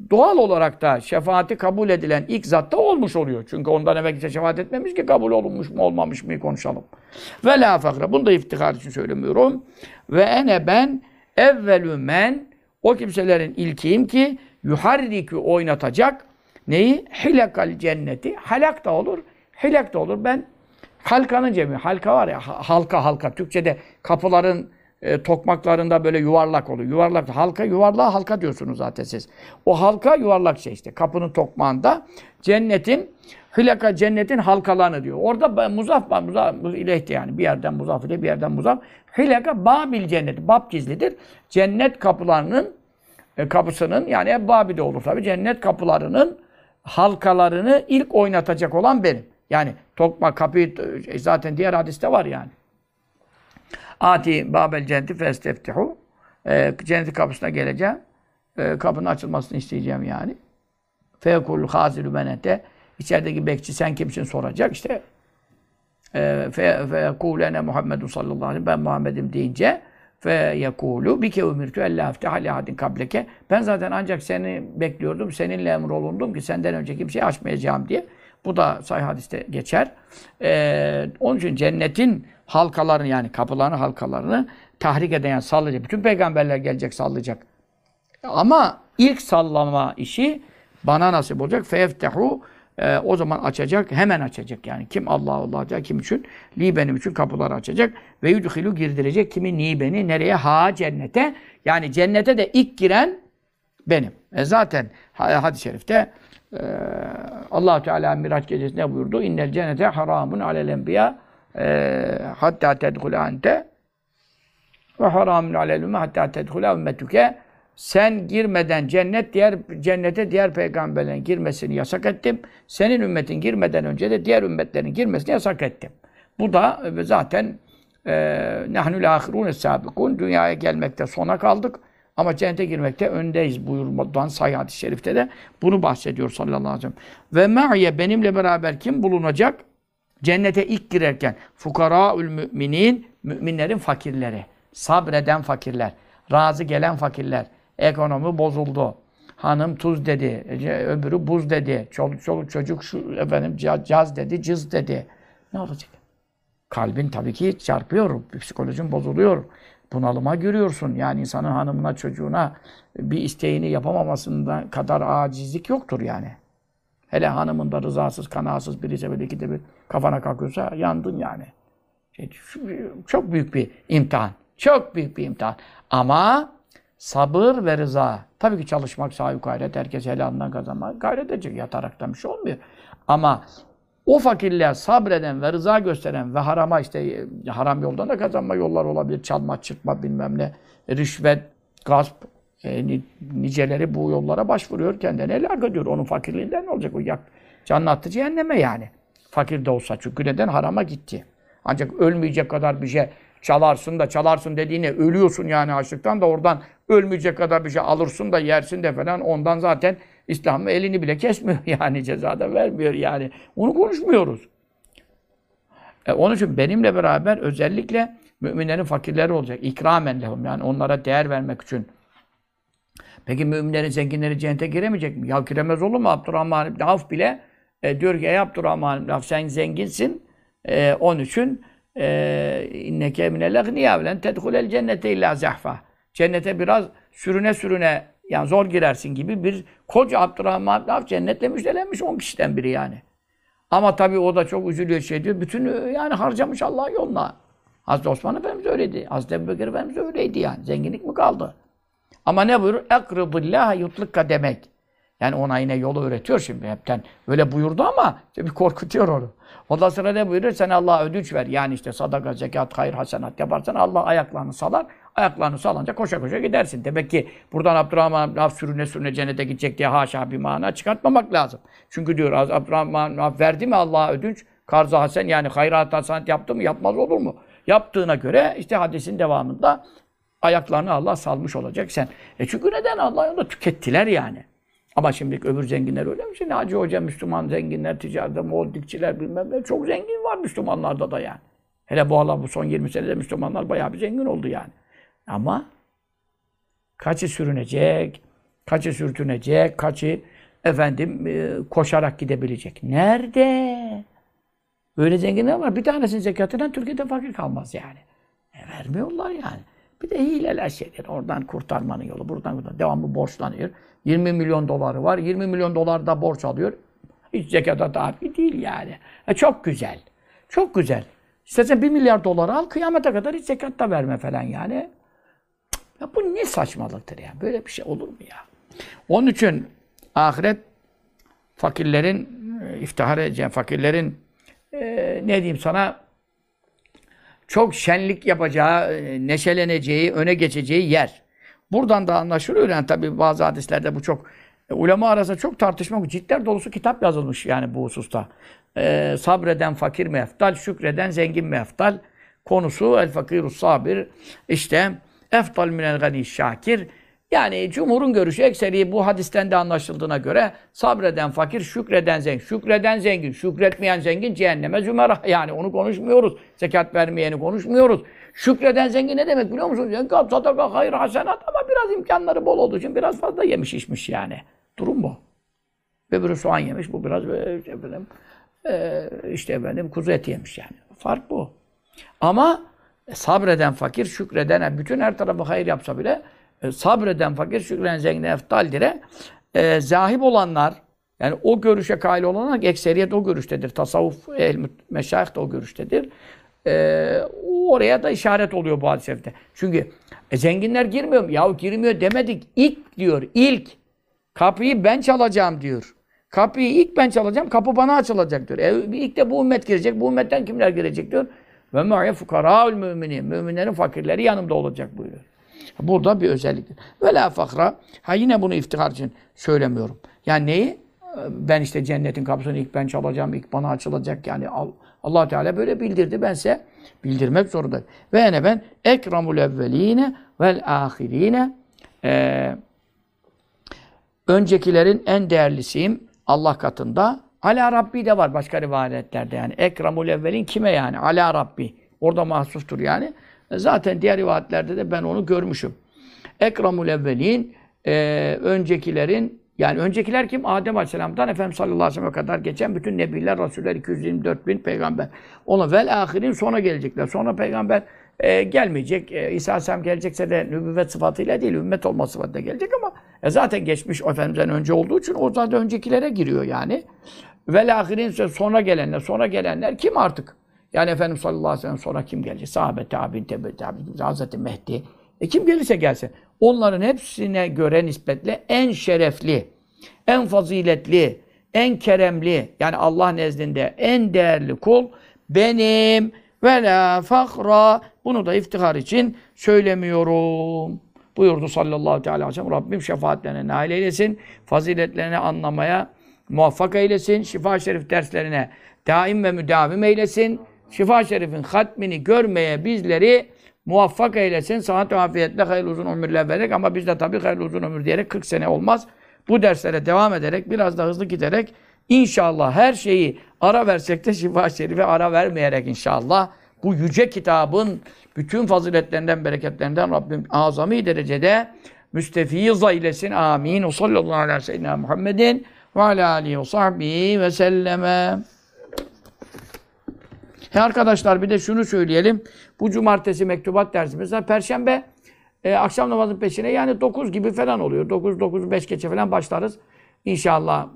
doğal olarak da şefaati kabul edilen ilk zatta olmuş oluyor. Çünkü ondan evvel kimse şefaat etmemiş ki kabul olunmuş mu olmamış mı konuşalım. Ve la fakra. Bunu da iftihar için söylemiyorum. Ve ene ben evvelü men o kimselerin ilkiyim ki yuharrikü oynatacak neyi? Hilakal cenneti. Halak da olur, hilak da olur. Ben halkanın cemi. Halka var ya, halka halka. Türkçe'de kapıların e, tokmaklarında böyle yuvarlak oluyor. Yuvarlak halka, yuvarlağa halka diyorsunuz zaten siz. O halka yuvarlak şey işte. Kapının tokmağında cennetin Hülaka cennetin halkalarını diyor. Orada muzaf. Muzaf ilehti yani. Bir yerden muzaf ile bir yerden muzaf. Hülaka Babil cenneti. Bab gizlidir. Cennet kapılarının e, kapısının yani hep Babil'de olur tabi. Cennet kapılarının halkalarını ilk oynatacak olan benim. Yani tokma kapıyı e, zaten diğer hadiste var yani. Ati Babel cenneti festeftihu. E, cennet kapısına geleceğim. E, kapının açılmasını isteyeceğim yani. Fekul hazilü menete. İçerideki bekçi sen kimsin soracak. İşte e, fe fekulene Muhammedun sallallahu aleyhi ve ben Muhammed'im deyince fe yekulu bike umirtu ella aftah li ahadin kableke. Ben zaten ancak seni bekliyordum. Seninle emrolundum ki senden önce kimseyi açmayacağım diye. Bu da sahih hadiste geçer. Ee, onun için cennetin halkalarını yani kapılarını halkalarını tahrik eden yani sallayacak. Bütün peygamberler gelecek sallayacak. Ama ilk sallama işi bana nasip olacak. Feyeftehu e, o zaman açacak, hemen açacak yani. Kim Allah Allah açacak, kim için? Li benim için kapıları açacak. Ve yudhilu girdirecek kimi ni beni nereye? Ha cennete. Yani cennete de ilk giren benim. E zaten hadis-i şerifte e, allah Teala Miraç gecesi ne buyurdu? İnnel cennete haramun alel enbiya e, hatta tedhule ante ve haramun alel ümme hatta tedhule ümmetüke sen girmeden cennet diğer cennete diğer peygamberlerin girmesini yasak ettim. Senin ümmetin girmeden önce de diğer ümmetlerin girmesini yasak ettim. Bu da e, zaten e, nahnul ahirun sabikun dünyaya gelmekte sona kaldık ama cennete girmekte öndeyiz buyurmadan sayı hadis-i şerifte de bunu bahsediyor sallallahu aleyhi ve sellem. Ve me'ye benimle beraber kim bulunacak? Cennete ilk girerken fukaraül müminin müminlerin fakirleri, sabreden fakirler, razı gelen fakirler, Ekonomi bozuldu. Hanım tuz dedi, öbürü buz dedi. Çoluk çoluk çocuk şu efendim caz dedi, cız dedi. Ne olacak? Kalbin tabii ki çarpıyor, psikolojin bozuluyor. Bunalıma giriyorsun. Yani insanın hanımına, çocuğuna bir isteğini yapamamasından kadar acizlik yoktur yani. Hele hanımın da rızasız, kanasız birisi böyle ikide bir kafana kalkıyorsa yandın yani. Şey, çok büyük bir imtihan. Çok büyük bir imtihan. Ama Sabır ve rıza. Tabii ki çalışmak, sahip gayret, herkes helalından kazanmak gayret edecek. Yataraktan bir şey olmuyor. Ama o fakirliğe sabreden ve rıza gösteren ve harama işte e, haram yoldan da kazanma yollar olabilir. Çalma, çırpma bilmem ne, rüşvet, gasp, e, niceleri bu yollara başvuruyor. Kendine helak ediyor. Onun fakirliğinden ne olacak? O yak, canını attı cehenneme yani. Fakir de olsa. Çünkü neden? Harama gitti. Ancak ölmeyecek kadar bir şey çalarsın da çalarsın dediğine ölüyorsun yani açlıktan da oradan ölmeyecek kadar bir şey alırsın da yersin de falan ondan zaten İslam elini bile kesmiyor yani cezada vermiyor yani. Onu konuşmuyoruz. E, onun için benimle beraber özellikle müminlerin fakirleri olacak. İkramen lehum yani onlara değer vermek için. Peki müminlerin zenginleri cennete giremeyecek mi? Ya giremez olur mu? Abdurrahman İbni Avf bile e, diyor ki ey Abdurrahman İbni Avf sen zenginsin. E, onun için e, inneke minel len tedhulel cennete illa zahfa. Cennete biraz sürüne sürüne yani zor girersin gibi bir koca Abdurrahman Avf cennetle müjdelenmiş 10 kişiden biri yani. Ama tabii o da çok üzülüyor şey diyor. Bütün e, yani harcamış Allah yoluna. Hazreti Osman Efendimiz öyleydi. Hazreti Ebubekir Efendimiz öyleydi yani. Zenginlik mi kaldı? Ama ne buyurur? Ekridillâhe yutlukka demek. Yani ona yine yolu öğretiyor şimdi hepten. Öyle buyurdu ama işte bir korkutuyor onu. Ondan sonra ne buyurur? Sen Allah'a ödünç ver. Yani işte sadaka, zekat, hayır, hasenat yaparsan Allah ayaklarını salar. Ayaklarını salınca koşa koşa gidersin. Demek ki buradan Abdurrahman Avf sürüne sürüne cennete gidecek diye haşa bir mana çıkartmamak lazım. Çünkü diyor Abdurrahman Avf verdi mi Allah'a ödünç? Karza hasen yani hayrat hasenat yaptı mı? Yapmaz olur mu? Yaptığına göre işte hadisin devamında ayaklarını Allah salmış olacak sen. E çünkü neden Allah onu tükettiler yani. Ama şimdi öbür zenginler öyle mi? Şimdi Hacı Hoca Müslüman zenginler, ticarette, moldikçiler bilmem ne çok zengin var Müslümanlarda da yani. Hele bu Allah bu son 20 senede Müslümanlar bayağı bir zengin oldu yani. Ama kaçı sürünecek, kaçı sürtünecek, kaçı efendim e, koşarak gidebilecek. Nerede? Böyle zenginler var. Bir tanesinin zekatından Türkiye'de fakir kalmaz yani. E, vermiyorlar yani. Bir de hileler şeyler. Oradan kurtarmanın yolu. Buradan buradan. Devamlı borçlanıyor. 20 milyon doları var. 20 milyon dolar da borç alıyor. Hiç zekata tabi değil yani. E çok güzel. Çok güzel. İstersen 1 milyar dolar al. Kıyamete kadar hiç zekat da verme falan yani. Ya bu ne saçmalıktır ya. Böyle bir şey olur mu ya? Onun için ahiret fakirlerin e, iftihar edeceğim fakirlerin e, ne diyeyim sana çok şenlik yapacağı, e, neşeleneceği, öne geçeceği yer. Buradan da anlaşılıyor yani tabi bazı hadislerde bu çok e, ulema arasında çok tartışma, ciddiler dolusu kitap yazılmış yani bu hususta. Ee, sabreden fakir mi eftal, şükreden zengin mi eftal? Konusu el fakirus sabir. İşte eftal minel gani şakir. Yani cumhurun görüşü ekseri bu hadisten de anlaşıldığına göre sabreden fakir, şükreden zengin. Şükreden zengin, şükretmeyen zengin cehenneme zümera. Yani onu konuşmuyoruz. Zekat vermeyeni konuşmuyoruz. Şükreden zengin ne demek biliyor musunuz? Zekat, sadaka, hayır, hasenat ama biraz imkanları bol olduğu için biraz fazla yemiş içmiş yani. Durum bu. Öbürü soğan yemiş, bu biraz işte efendim, e, işte efendim kuzu eti yemiş yani. Fark bu. Ama sabreden fakir, şükreden, bütün her tarafı hayır yapsa bile e, sabreden fakir, şükreden zengin eftaldir. E, zahip olanlar, yani o görüşe kail olanlar, ekseriyet o görüştedir. Tasavvuf, el meşayih de o görüştedir. E, oraya da işaret oluyor bu hadis Çünkü e, zenginler girmiyor mu? Yahu girmiyor demedik. İlk diyor, ilk. Kapıyı ben çalacağım diyor. Kapıyı ilk ben çalacağım, kapı bana açılacak diyor. E, ilk de bu ümmet girecek, bu ümmetten kimler girecek diyor. Ve ma'ye fukara'ül müminin. Müminlerin fakirleri yanımda olacak buyuruyor. Burada bir özelliktir. Ve la fakra. Ha yine bunu iftihar için söylemiyorum. Yani neyi? Ben işte cennetin kapısını ilk ben çalacağım, ilk bana açılacak. Yani allah Teala böyle bildirdi. Bense bildirmek zorundayım. Ve ene ben ekramul evveline vel ahirine ee, öncekilerin en değerlisiyim Allah katında. Ala Rabbi de var başka rivayetlerde yani. Ekramul evvelin kime yani? Ala Rabbi. Orada mahsustur yani. Zaten diğer rivayetlerde de ben onu görmüşüm. Ekramul evvelin e, öncekilerin yani öncekiler kim? Adem Aleyhisselam'dan Efendimiz sallallahu aleyhi ve sellem'e kadar geçen bütün nebiler, rasuller, 224 bin peygamber. Ona vel ahirin sonra gelecekler. Sonra peygamber e, gelmeyecek. E, İsa Aleyhisselam gelecekse de nübüvvet sıfatıyla değil, ümmet olma sıfatıyla gelecek ama e, zaten geçmiş Efendimiz'den önce olduğu için o zaten öncekilere giriyor yani. Vel ahirin sonra gelenler, sonra gelenler kim artık? Yani Efendimiz sallallahu aleyhi ve sellem sonra kim gelecek? Sahabe, tabi'in, tebe, tabi'in, Hazreti Mehdi. E kim gelirse gelsin. Onların hepsine göre nispetle en şerefli, en faziletli, en keremli, yani Allah nezdinde en değerli kul benim ve la fakra. Bunu da iftihar için söylemiyorum. Buyurdu sallallahu teala aleyhi ve sellem. Rabbim şefaatlerine nail eylesin. Faziletlerini anlamaya muvaffak eylesin. Şifa şerif derslerine daim ve müdavim eylesin. Şifa şerifin hatmini görmeye bizleri muvaffak eylesin. Saat ve afiyetle hayırlı uzun ömürler vererek ama biz de tabii hayırlı uzun ömür diyerek 40 sene olmaz. Bu derslere devam ederek biraz da hızlı giderek inşallah her şeyi Ara versek de şifa şerife ara vermeyerek inşallah bu yüce kitabın bütün faziletlerinden, bereketlerinden Rabbim azami derecede müstefiz eylesin. Amin. O sallallahu aleyhi ve sellem Muhammedin ve ala alihi ve sahbihi ve selleme. He arkadaşlar bir de şunu söyleyelim. Bu cumartesi mektubat dersi mesela perşembe e, akşam namazın peşine yani 9 gibi falan oluyor. 9 9 5 geçe falan başlarız. İnşallah.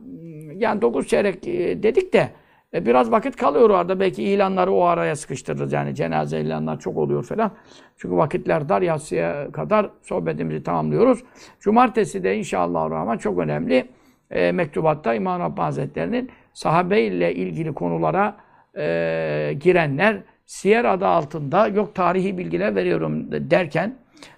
Yani 9 çeyrek e, dedik de e, biraz vakit kalıyor orada. Belki ilanları o araya sıkıştırırız. Yani cenaze ilanlar çok oluyor falan. Çünkü vakitler dar yatsıya kadar sohbetimizi tamamlıyoruz. Cumartesi de inşallah rahman çok önemli. E, mektubatta İmam Rabbani Hazretleri'nin sahabe ile ilgili konulara e, girenler siyer adı altında yok tarihi bilgiler veriyorum derken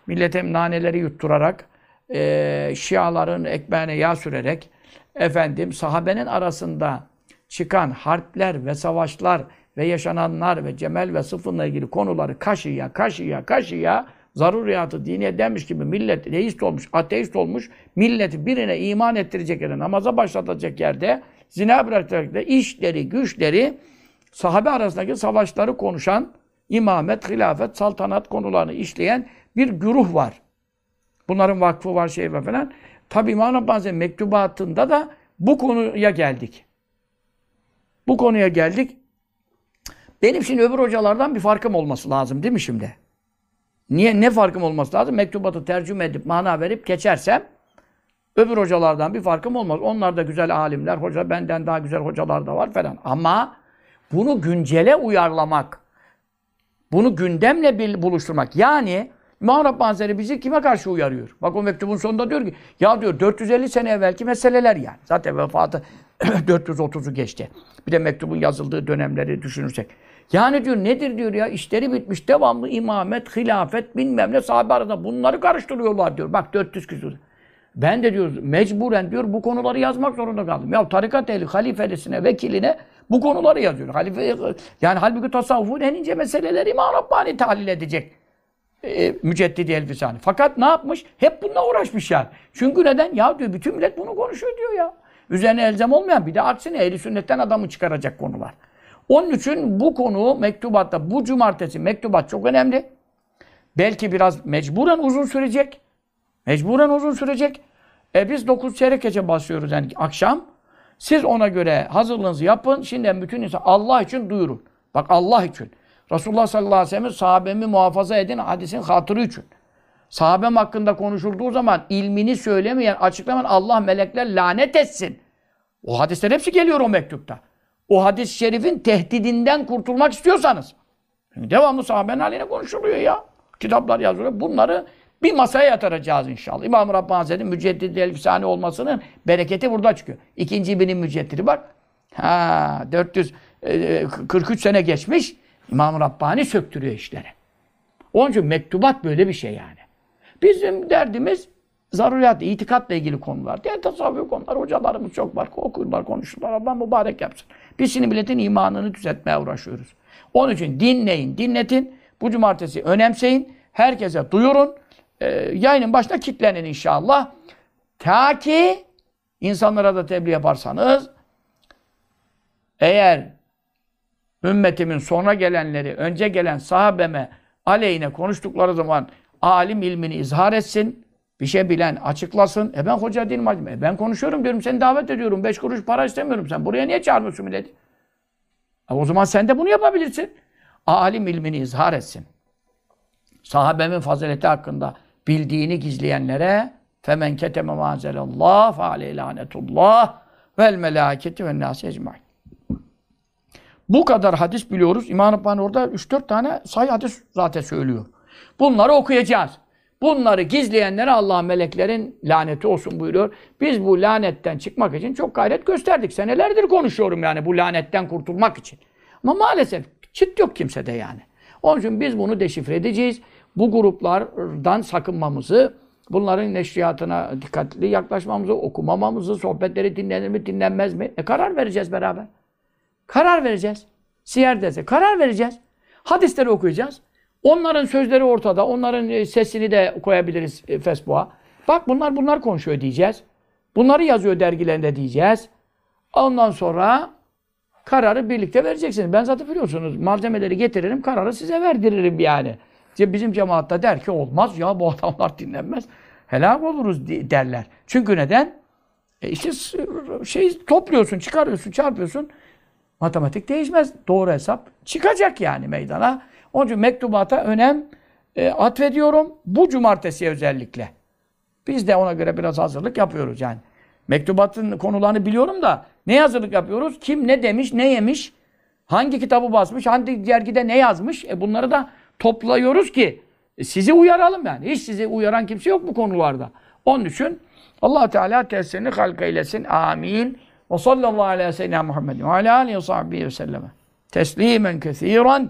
millete naneleri yutturarak e, Şiaların ekmeğine yağ sürerek efendim sahabenin arasında çıkan harpler ve savaşlar ve yaşananlar ve Cemel ve Sıfın'la ilgili konuları kaşıya kaşıya kaşıya zaruriyatı diniye demiş gibi millet deist olmuş, ateist olmuş, milleti birine iman ettirecek yerde, namaza başlatacak yerde, zina bırakacak yerde, işleri, güçleri, sahabe arasındaki savaşları konuşan, imamet, hilafet, saltanat konularını işleyen bir güruh var. Bunların vakfı var, şey var falan. Tabi İmam Rabbani mektubatında da bu konuya geldik. Bu konuya geldik. Benim şimdi öbür hocalardan bir farkım olması lazım değil mi şimdi? Niye? Ne farkım olması lazım? Mektubatı tercüme edip, mana verip geçersem öbür hocalardan bir farkım olmaz. Onlar da güzel alimler, hoca benden daha güzel hocalar da var falan. Ama bunu güncele uyarlamak, bunu gündemle bir buluşturmak. Yani İmam Rabbani bizi kime karşı uyarıyor? Bak o mektubun sonunda diyor ki ya diyor 450 sene evvelki meseleler yani. Zaten vefatı 430'u geçti. Bir de mektubun yazıldığı dönemleri düşünürsek. Yani diyor nedir diyor ya işleri bitmiş devamlı imamet, hilafet bilmem ne sahabe arasında bunları karıştırıyorlar diyor. Bak 400 küsur. Ben de diyor mecburen diyor bu konuları yazmak zorunda kaldım. Ya tarikat ehli halifelisine, vekiline bu konuları yazıyor. Halife, yani halbuki tasavvufun en ince meseleleri İmam Rabbani tahlil edecek. E, Müceddidi Elfisani. Fakat ne yapmış? Hep bununla uğraşmış yani. Çünkü neden? Ya diyor bütün millet bunu konuşuyor diyor ya. Üzerine elzem olmayan bir de aksine ehli sünnetten adamı çıkaracak konular. Onun için bu konu mektubatta, bu cumartesi mektubat çok önemli. Belki biraz mecburen uzun sürecek. Mecburen uzun sürecek. E biz 9 çeyrek gece basıyoruz yani akşam. Siz ona göre hazırlığınızı yapın. Şimdiden bütün insan Allah için duyurun. Bak Allah için. Resulullah sallallahu aleyhi ve sellem sahabemi muhafaza edin hadisin hatırı için. Sahabem hakkında konuşulduğu zaman ilmini söylemeyen, açıklamayan Allah melekler lanet etsin. O hadisler hepsi geliyor o mektupta. O hadis-i şerifin tehdidinden kurtulmak istiyorsanız. Devamlı sahabenin haline konuşuluyor ya. Kitaplar yazılıyor. Bunları bir masaya yatıracağız inşallah. İmam Rabbani Hazretleri müceddid elfisane olmasının bereketi burada çıkıyor. İkinci binin müceddidi bak. Ha 443 sene geçmiş. İmam Rabbani söktürüyor işleri. Onun için mektubat böyle bir şey yani. Bizim derdimiz zaruriyat, itikatla ilgili konular. Diğer tasavvuf konular, hocalarımız çok var. Okurlar, konuşurlar. Allah mübarek yapsın. Biz şimdi milletin imanını düzeltmeye uğraşıyoruz. Onun için dinleyin, dinletin. Bu cumartesi önemseyin. Herkese duyurun. Ee, yayının başına kitlenin inşallah. Ta ki insanlara da tebliğ yaparsanız eğer ümmetimin sonra gelenleri, önce gelen sahabeme aleyhine konuştukları zaman alim ilmini izhar etsin. Bir şey bilen açıklasın. E ben hoca değilim. E ben konuşuyorum diyorum. Seni davet ediyorum. Beş kuruş para istemiyorum. Sen buraya niye çağırmıyorsun milleti? E o zaman sen de bunu yapabilirsin. Alim ilmini izhar etsin. Sahabemin fazileti hakkında bildiğini gizleyenlere femen keteme mazelallah fe aleyhi lanetullah vel melâketi ve nâsi ecmaîn. Bu kadar hadis biliyoruz. İmam Rabbani orada 3-4 tane say hadis zaten söylüyor. Bunları okuyacağız. Bunları gizleyenlere Allah meleklerin laneti olsun buyuruyor. Biz bu lanetten çıkmak için çok gayret gösterdik. Senelerdir konuşuyorum yani bu lanetten kurtulmak için. Ama maalesef çıt yok kimsede yani. Onun için biz bunu deşifre edeceğiz. Bu gruplardan sakınmamızı, bunların neşriyatına dikkatli yaklaşmamızı, okumamamızı, sohbetleri dinlenir mi, dinlenmez mi? E karar vereceğiz beraber. Karar vereceğiz. Siyer dese karar vereceğiz. Hadisleri okuyacağız. Onların sözleri ortada. Onların e, sesini de koyabiliriz e, Facebook'a. Bak bunlar bunlar konuşuyor diyeceğiz. Bunları yazıyor dergilerinde diyeceğiz. Ondan sonra Kararı birlikte vereceksiniz. Ben zaten biliyorsunuz malzemeleri getiririm, kararı size verdiririm yani. Bizim cemaatta der ki olmaz ya bu adamlar dinlenmez. Helak oluruz derler. Çünkü neden? E işte şey topluyorsun, çıkarıyorsun, çarpıyorsun. Matematik değişmez. Doğru hesap çıkacak yani meydana. Onun için mektubata önem e, atfediyorum. Bu cumartesiye özellikle. Biz de ona göre biraz hazırlık yapıyoruz yani. Mektubatın konularını biliyorum da ne hazırlık yapıyoruz? Kim ne demiş, ne yemiş, hangi kitabı basmış, hangi dergide ne yazmış? E bunları da topluyoruz ki e, sizi uyaralım yani. Hiç sizi uyaran kimse yok bu konularda. Onun için allah Teala tesirini halka eylesin. Amin. Ve sallallahu aleyhi ve sellem Muhammedin ve aleyhi ve sahbihi ve selleme. Teslimen kethiren